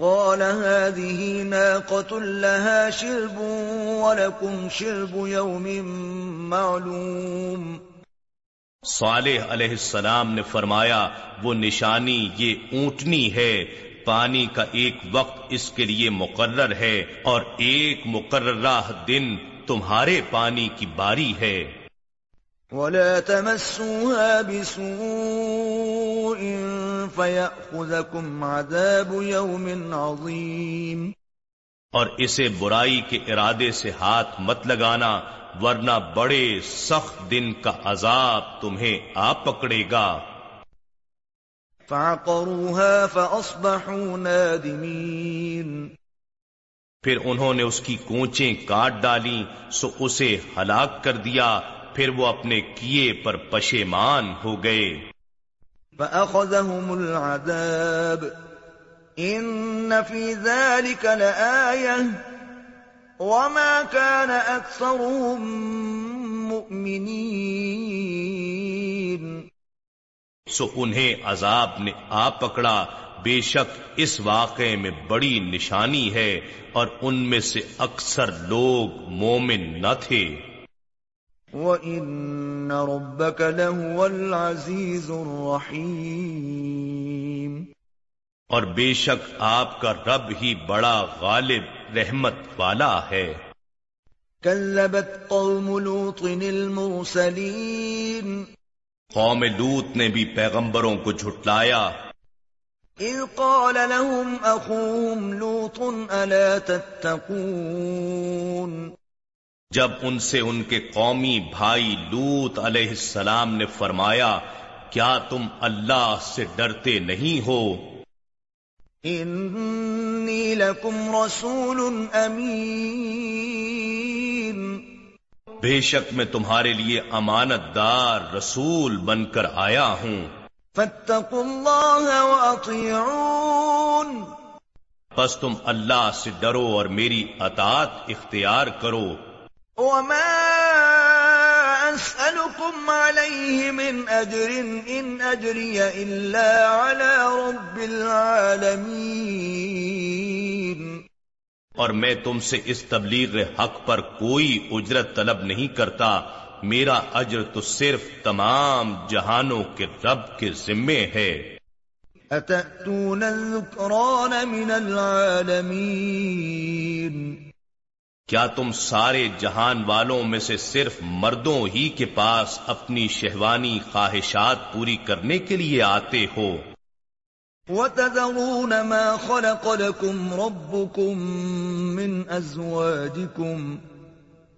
قال هذه ناقة لها شرب ولكم شرب يوم معلوم صالح علیہ السلام نے فرمایا، وہ نشانی یہ اونٹنی ہے، پانی کا ایک وقت اس کے لیے مقرر ہے اور ایک مقررہ دن تمہارے پانی کی باری ہے۔ ولا تمسوها بسوء فيأخذكم عذاب يوم عظيم. اور اسے برائی کے ارادے سے ہاتھ مت لگانا ورنہ بڑے سخت دن کا عذاب تمہیں آ پکڑے گا۔ فعقروها فأصبحوا نادمين. پھر انہوں نے اس کی کوچیں کاٹ ڈالی سو اسے ہلاک کر دیا۔ پھر وہ اپنے کیے پر پشیمان ہو گئے۔ فأخذهم العذاب۔ إن في ذلك لآية۔ وما كان أكثرهم مؤمنين۔ سو انہیں عذاب نے آ پکڑا۔ بے شک اس واقعے میں بڑی نشانی ہے اور ان میں سے اکثر لوگ مومن نہ تھے۔ وَإِنَّ رَبَّكَ لَهُوَ الْعَزِيزُ الرَّحِيمُ اور بے شک آپ کا رب ہی بڑا غالب رحمت والا ہے۔ كذبت قوم لوط المرسلين قوم لوت نے بھی پیغمبروں کو جھٹلایا۔ إذ قال لهم أخوهم لوط ألا تتقون جب ان سے ان کے قومی بھائی لوت علیہ السلام نے فرمایا کیا تم اللہ سے ڈرتے نہیں ہو؟ إني لكم رسول أمين بے شک میں تمہارے لیے امانت دار رسول بن کر آیا ہوں۔ فاتقوا الله وأطيعون بس تم اللہ سے ڈرو اور میری اطاعت اختیار کرو۔ وما أسألكم عليه من أجر إن أجري إلا على رب العالمين اور میں تم سے اس تبلیغ حق پر کوئی اجرت طلب نہیں کرتا۔ میرا اجر تو صرف تمام جہانوں کے رب کے ذمے ہے۔ أتأتون الذكران من العالمين کیا تم سارے جہان والوں میں سے صرف مردوں ہی کے پاس اپنی شہوانی خواہشات پوری کرنے کے لیے آتے ہو؟ وتذرون ما خلق لكم ربكم من أزواجكم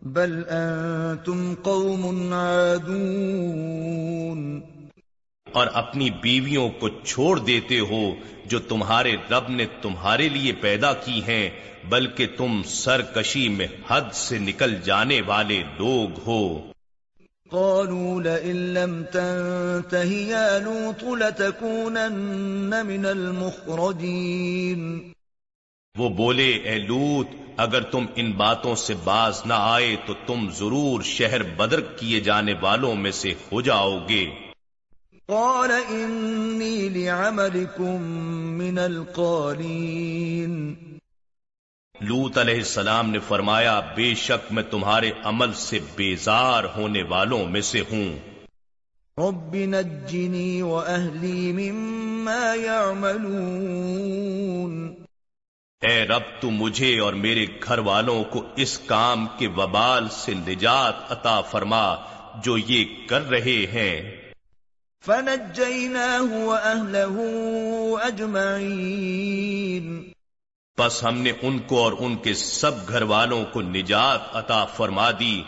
بل أنتم قوم عادون اور اپنی بیویوں کو چھوڑ دیتے ہو جو تمہارے رب نے تمہارے لیے پیدا کی ہیں بلکہ تم سرکشی میں حد سے نکل جانے والے لوگ ہو۔ قالوا لئن لم تنته يا لوط لتكونن من المخرجين۔ وہ بولے اے لوت اگر تم ان باتوں سے باز نہ آئے تو تم ضرور شہر بدر کیے جانے والوں میں سے ہو جاؤ گے قال انی لعملکم من القالین لوت علیہ السلام نے فرمایا بے شک میں تمہارے عمل سے بیزار ہونے والوں میں سے ہوں۔ رب نجنی مما يعملون اے رب تو مجھے اور میرے گھر والوں کو اس کام کے وبال سے نجات عطا فرما جو یہ کر رہے ہیں۔ فنجيناه وأهله أجمعين بس ہم نے ان کو اور ان کے سب گھر والوں کو نجات عطا فرما دی۔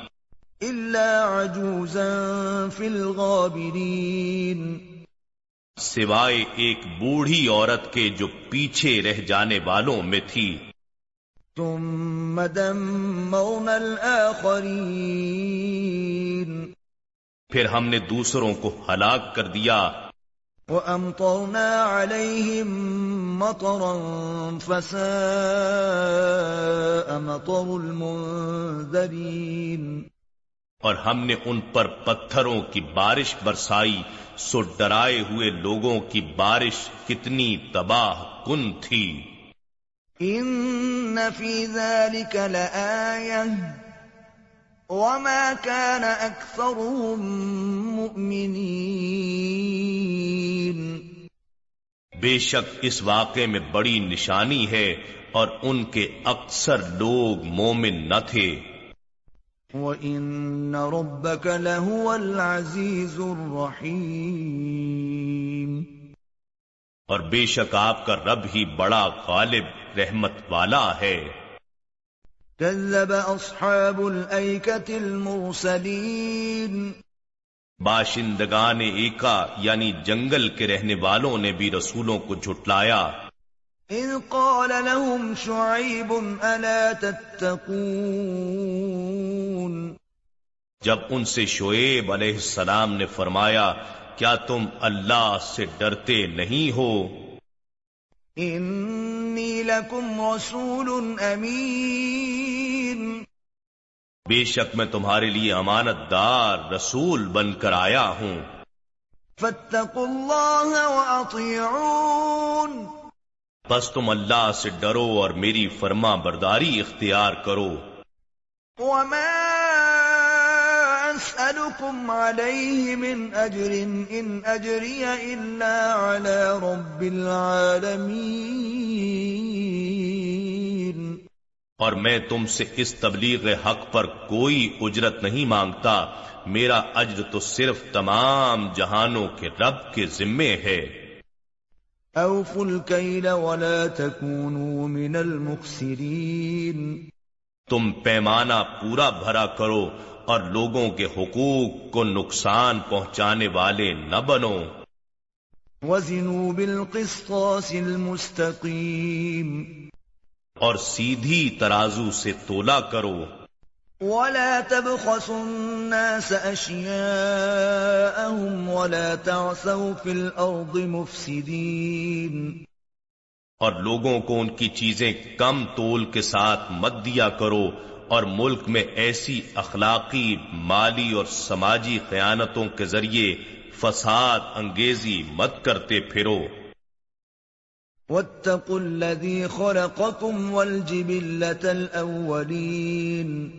عجوزا فی الغابرین۔ سوائے ایک بوڑھی عورت کے جو پیچھے رہ جانے والوں میں تھی۔ ثم دمرنا الاخرین پھر ہم نے دوسروں کو ہلاک کر دیا۔ وَأَمْطَرْنَا عَلَيْهِمْ مَطَرًا فَسَاءَ مَطَرُ الْمُنذَرِينَ۔ اور ہم نے ان پر پتھروں کی بارش برسائی سو ڈرائے ہوئے لوگوں کی بارش کتنی تباہ کن تھی۔ ان فی ذلك لآیہ وما كان اکثرهم مؤمنین بے شک اس واقعے میں بڑی نشانی ہے اور ان کے اکثر لوگ مومن نہ تھے۔ وَإِنَّ رَبَّكَ لَهُوَ الْعَزِيزُ الرَّحِيمُ اور بے شک آپ کا رب ہی بڑا غالب رحمت والا ہے۔ كذب أصحاب الأيكة المرسلين. باشندگان ایکا یعنی جنگل کے رہنے والوں نے بھی رسولوں کو جھٹلایا۔ اذ قال لهم شعيب الا تتقون؟ جب ان سے شعیب علیہ السلام نے فرمایا کیا تم اللہ سے ڈرتے نہیں ہو؟ انی لکم رسول امین بے شک میں تمہارے لیے امانت دار رسول بن کر آیا ہوں۔ فاتقوا اللہ واطیعون بس تم اللہ سے ڈرو اور میری فرما برداری اختیار کرو۔ وما اسألكم عليه من اجر ان اجري الا على رب العالمين. اور میں تم سے اس تبلیغ حق پر کوئی اجرت نہیں مانگتا میرا اجر تو صرف تمام جہانوں کے رب کے ذمے ہے۔ اوفوا الكيل ولا تكونوا من المخسرين. تم پیمانہ پورا بھرا کرو اور لوگوں کے حقوق کو نقصان پہنچانے والے نہ بنو۔ وزنوا بالقسطاس المستقیم اور سیدھی ترازو سے تولا کرو۔ ولا تبخسوا الناس أشياءهم ولا تعثوا في الأرض مفسدين۔ اور لوگوں کو ان کی چیزیں کم تول کے ساتھ مت دیا کرو۔ اور ملک میں ایسی اخلاقی مالی اور سماجی خیانتوں کے ذریعے فساد انگیزی مت کرتے پھرو۔ واتقوا الذي خلقكم والجبلة الأولين۔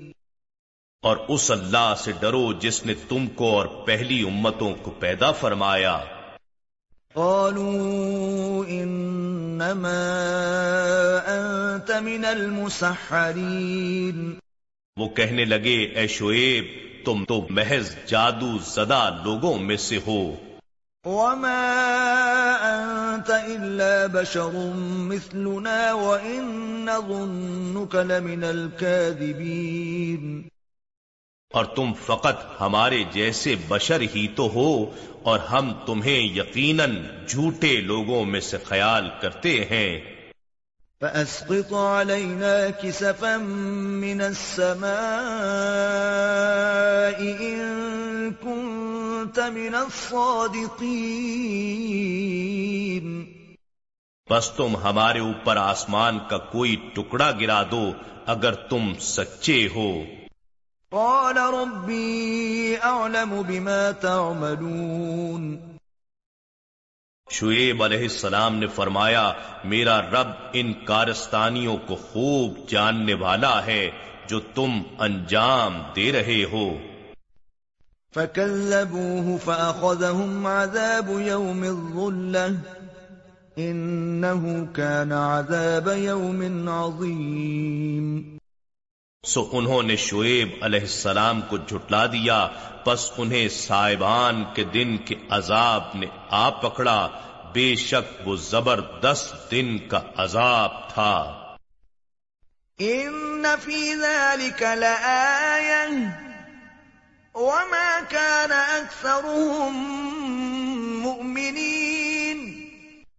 اور اس اللہ سے ڈرو جس نے تم کو اور پہلی امتوں کو پیدا فرمایا۔ قالوا انما انت من المسحرین وہ کہنے لگے اے شعیب تم تو محض جادو زدہ لوگوں میں سے ہو۔ وما انت الا بشر مثلنا وان نظنك لمن الكاذبين. اور تم فقط ہمارے جیسے بشر ہی تو ہو اور ہم تمہیں یقیناً جھوٹے لوگوں میں سے خیال کرتے ہیں۔ فَأَسْقِطْ عَلَيْنَا كِسَفًا مِّنَ السَّمَاءِ إن كنت من الصادقين۔ بس تم ہمارے اوپر آسمان کا کوئی ٹکڑا گرا دو اگر تم سچے ہو۔ قال ربي أعلم بما تعملون. شعیب علیہ السلام نے فرمایا میرا رب ان کارستانیوں کو خوب جاننے والا ہے جو تم انجام دے رہے ہو۔ فكذبوه فأخذهم عذاب يوم الظلة انه كان عذاب يوم عظيم. سو انہوں نے شعیب علیہ السلام کو جھٹلا دیا پس انہیں صاحبان کے دن کے عذاب نے آ پکڑا۔ بے شک وہ زبردست دن کا عذاب تھا۔ ان فی ذلك وما كان اکثرهم مؤمنین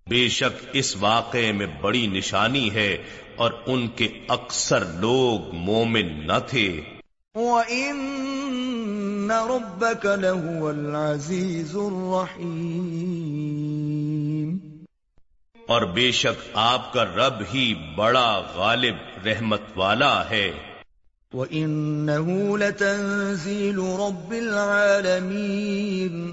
بے شک اس واقعے میں بڑی نشانی ہے۔ اور ان کے اکثر لوگ مومن نہ تھے۔ وَإِنَّ رَبَّكَ لَهُوَ الْعَزِيزُ الرَّحِيمُ۔ اور بے شک آپ کا رب ہی بڑا غالب رحمت والا ہے۔ وَإِنَّهُ لَتَنزِيلُ رَبِّ الْعَالَمِينَ۔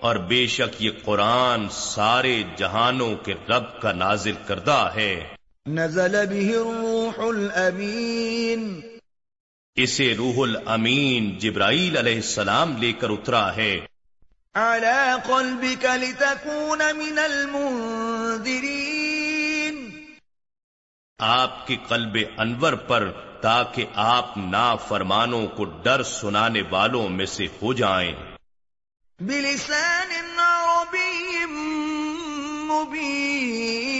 اور بے شک یہ قرآن سارے جہانوں کے رب کا نازل کردہ ہے۔ نزل به الروح الامین اسے روح الامین جبرائیل علیہ السلام لے کر اترا ہے۔ على قلبك لتكون من المنذرین آپ کے قلب انور پر تاکہ آپ نا فرمانوں کو ڈر سنانے والوں میں سے ہو جائیں۔ بلسان عربي مبين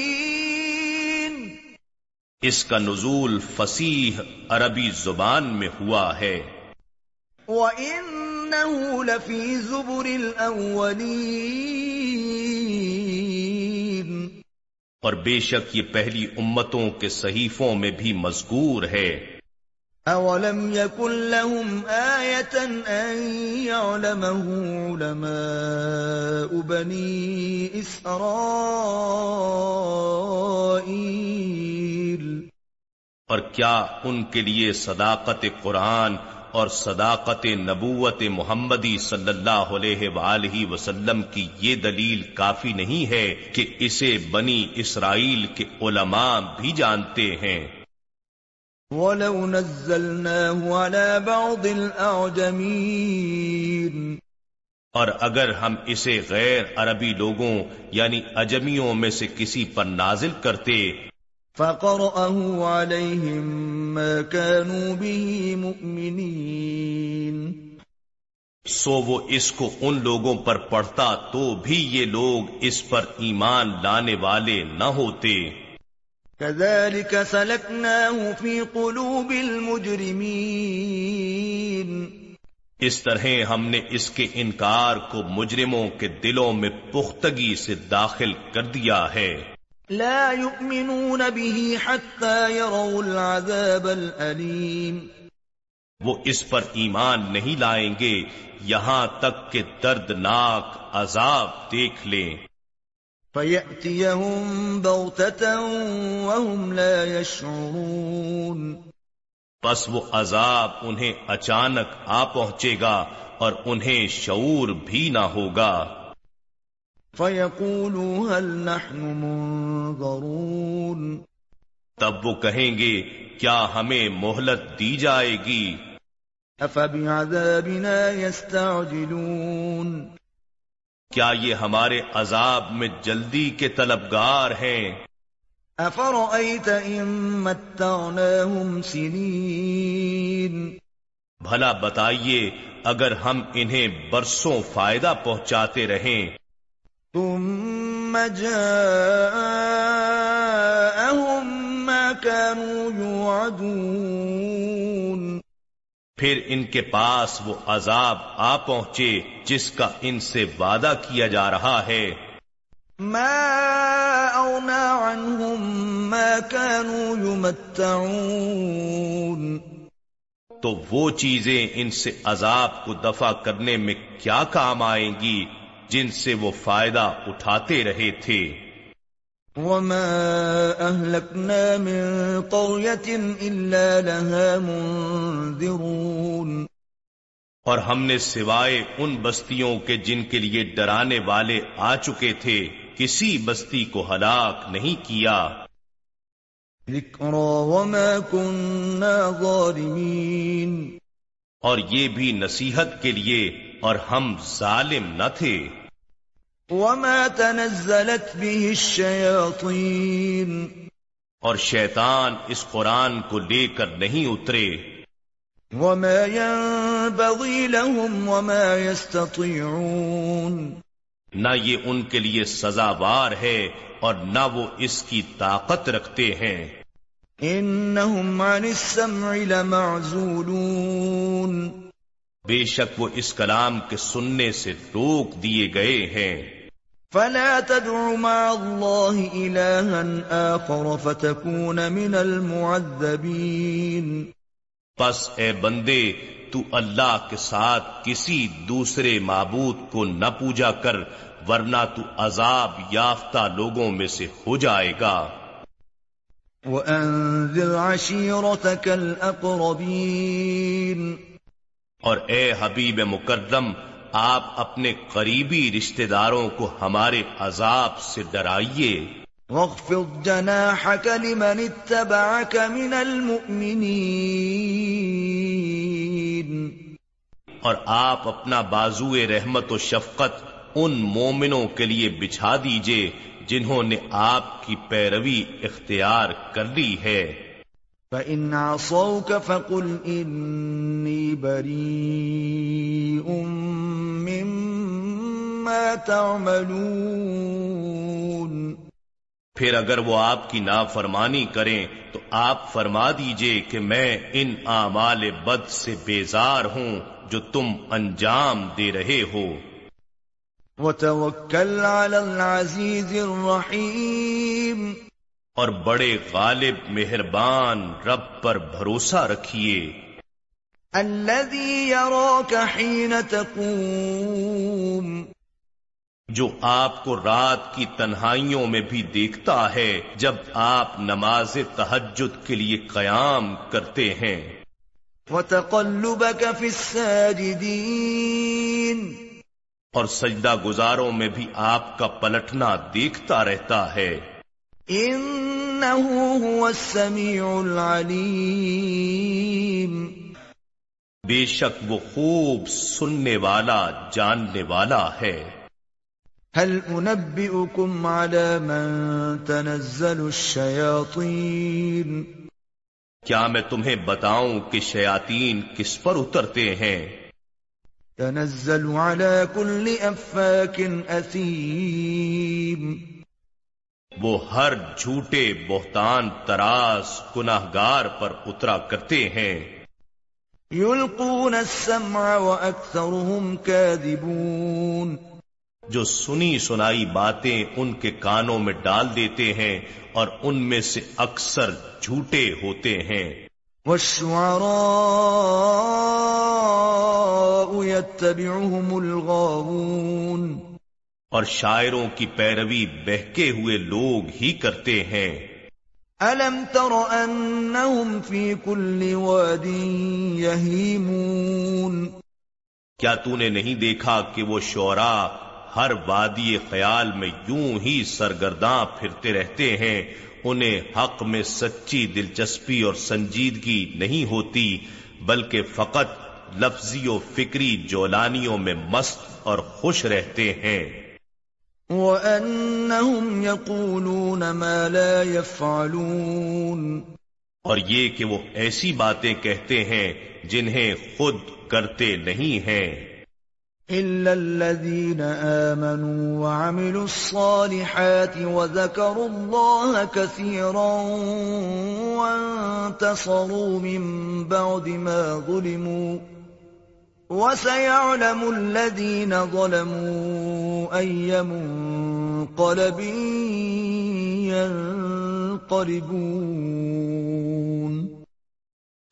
اس کا نزول فصیح عربی زبان میں ہوا ہے۔ وَإِنَّهُ لَفِي زُبُرِ الْأَوَّلِينَ۔ اور بے شک یہ پہلی امتوں کے صحیفوں میں بھی مذکور ہے۔ اولم يكن لهم آية ان يعلمه علماء بني اسرائيل اور کیا ان کے لیے صداقت قرآن اور صداقت نبوت محمدی صلی اللہ علیہ وآلہ وسلم کی یہ دلیل کافی نہیں ہے کہ اسے بنی اسرائیل کے علماء بھی جانتے ہیں۔ وَلَوْ نَزَّلْنَاهُ عَلَى بَعْضِ الْأَعْجَمِينَ۔ اور اگر ہم اسے غیر عربی لوگوں یعنی اجمیوں میں سے کسی پر نازل کرتے فَقَرَأَهُ عَلَيْهِمْ مَا كَانُوا بِهِ مُؤْمِنِينَ. سو وہ اس کو ان لوگوں پر پڑھتا تو بھی یہ لوگ اس پر ایمان لانے والے نہ ہوتے۔ كذلك سلكناه في قلوب المجرمين. اس طرح ہم نے اس کے انکار کو مجرموں کے دلوں میں پختگی سے داخل کر دیا ہے۔ لا يؤمنون به حتى يروا العذاب الأليم۔ وہ اس پر ایمان نہیں لائیں گے یہاں تک کہ دردناک عذاب دیکھ لیں۔ فَيَأْتِيَهُمْ بَغْتَةً وَهُمْ لَا يَشْعُرُونَ۔ پس وہ عذاب انہیں اچانک آ پہنچے گا اور انہیں شعور بھی نہ ہوگا۔ فَيَقُولُوا هَلْ نَحْنُ مُنظَرُونَ تب وہ کہیں گے کیا ہمیں مہلت دی جائے گی؟ أَفَبِعَذَابِنَا يَسْتَعْجِلُونَ کیا یہ ہمارے عذاب میں جلدی کے طلبگار ہیں؟ افرأيت ان متعناهم سنين بھلا بتائیے اگر ہم انہیں برسوں فائدہ پہنچاتے رہیں ثم جاءهم ما كانوا يوعدون۔ پھر ان کے پاس وہ عذاب آ پہنچے جس کا ان سے وعدہ کیا جا رہا ہے۔ ما اونا عنهم ما كانوا يمتعون۔ تو وہ چیزیں ان سے عذاب کو دفع کرنے میں کیا کام آئیں گی؟ جن سے وہ فائدہ اٹھاتے رہے تھے۔ وما أهلكنا من قرية إلا لها منذرون۔ اور ہم نے سوائے ان بستیوں کے جن کے لیے ڈرانے والے آ چکے تھے کسی بستی کو ہلاک نہیں کیا۔ وما كنا ظالمين۔ اور یہ بھی نصیحت کے لیے اور ہم ظالم نہ تھے۔ وما تنزلت به الشياطين۔ اور شیطان اس قرآن کو لے کر نہیں اترے۔ وما ينبغي لهم وما يستطيعون۔ نہ یہ ان کے لیے سزاوار ہے اور نہ وہ اس کی طاقت رکھتے ہیں۔ انہم عن السمع لمعزولون۔ بے شک وہ اس کلام کے سننے سے روک دیے گئے ہیں۔ فلا تدع مع الله إلها آخر فتكون من المعذبين۔ پس اے بندے تو اللہ کے ساتھ کسی دوسرے معبود کو نہ پوجا کر ورنہ تو عذاب یافتہ لوگوں میں سے ہو جائے گا۔ وَأَنذِرْ عَشِيرَتَكَ الْأَقْرَبِينَ۔ اور اے حبیب مکرم آپ اپنے قریبی رشتہ داروں کو ہمارے عذاب سے ڈرائیے۔ واخفض جناحك لمن اتبعك من المؤمنين اور آپ اپنا بازو رحمت و شفقت ان مومنوں کے لیے بچھا دیجیے جنہوں نے آپ کی پیروی اختیار کر لی ہے۔ فَإِنْ عَصَوْكَ فَقُلْ إِنِّي بَرِيءٌ مِّمَّا تَعْمَلُونَ پھر اگر وہ آپ کی نافرمانی کریں تو آپ فرما دیجیے کہ میں ان اعمال بد سے بیزار ہوں جو تم انجام دے رہے ہو۔ وَتَوَكَّلْ عَلَى الْعَزِيزِ الرَّحِيمِ اور بڑے غالب مہربان رب پر بھروسہ رکھیے۔ الذي يراك حين تقوم۔ جو آپ کو رات کی تنہائیوں میں بھی دیکھتا ہے جب آپ نماز تہجد کے لیے قیام کرتے ہیں۔ وتقلبك في الساجدين۔ اور سجدہ گزاروں میں بھی آپ کا پلٹنا دیکھتا رہتا ہے۔ انه هو السميع العليم. بے شک وہ خوب سننے والا جاننے والا ہے۔ هل انبئكم على من تنزل الشياطين؟ کیا میں تمہیں بتاؤں کہ شیاطین کس پر اترتے ہیں؟ تنزل على كل افاك اثيم وہ ہر جھوٹے بہتان تراس گناہگار پر اترا کرتے ہیں۔ يلقون السمع واكثرهم كاذبون جو سنی سنائی باتیں ان کے کانوں میں ڈال دیتے ہیں اور ان میں سے اکثر جھوٹے ہوتے ہیں۔ والشعراء يتبعهم الغاوون۔ اور شاعروں کی پیروی بہکے ہوئے لوگ ہی کرتے ہیں۔ ألم تر أنهم في كل واد يهيمون کیا تو نے نہیں دیکھا کہ وہ شعرا ہر وادی خیال میں یوں ہی سرگرداں پھرتے رہتے ہیں؟ انہیں حق میں سچی دلچسپی اور سنجیدگی نہیں ہوتی بلکہ فقط لفظی و فکری جولانیوں میں مست اور خوش رہتے ہیں۔ وَأَنَّهُمْ يَقُولُونَ مَا لَا يَفْعَلُونَ اور یہ کہ وہ ایسی باتیں کہتے ہیں جنہیں خود کرتے نہیں ہیں۔ إِلَّا الَّذِينَ آمَنُوا وَعَمِلُوا الصَّالِحَاتِ وَذَكَرُوا اللَّهَ كَثِيرًا وَانتَصَرُوا مِن بَعْدِ مَا ظُلِمُوا وَسَيَعْلَمُ الَّذِينَ ظَلَمُوا أَيَّ مُنقَلَبٍ يَنقَلِبُونَ.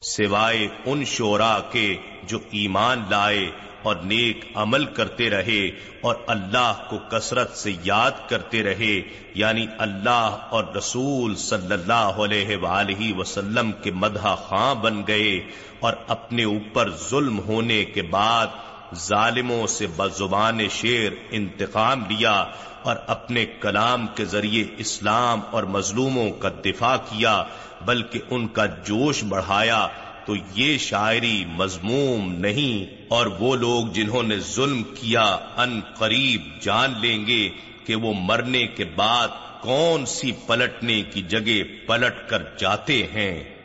سوائے ان شورا کے جو ایمان لائے اور نیک عمل کرتے رہے اور اللہ کو کثرت سے یاد کرتے رہے یعنی اللہ اور رسول صلی اللہ علیہ وآلہ وسلم کے مدح خاں بن گئے اور اپنے اوپر ظلم ہونے کے بعد ظالموں سے بزبان شیر انتقام لیا اور اپنے کلام کے ذریعے اسلام اور مظلوموں کا دفاع کیا، بلکہ ان کا جوش بڑھایا تو یہ شاعری مضموم نہیں اور وہ لوگ جنہوں نے ظلم کیا ان قریب جان لیں گے کہ وہ مرنے کے بعد کون سی پلٹنے کی جگہ پلٹ کر جاتے ہیں۔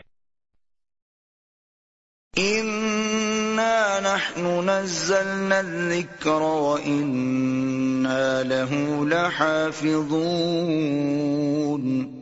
نحن نزلنا الذكر وإنا له لحافظون۔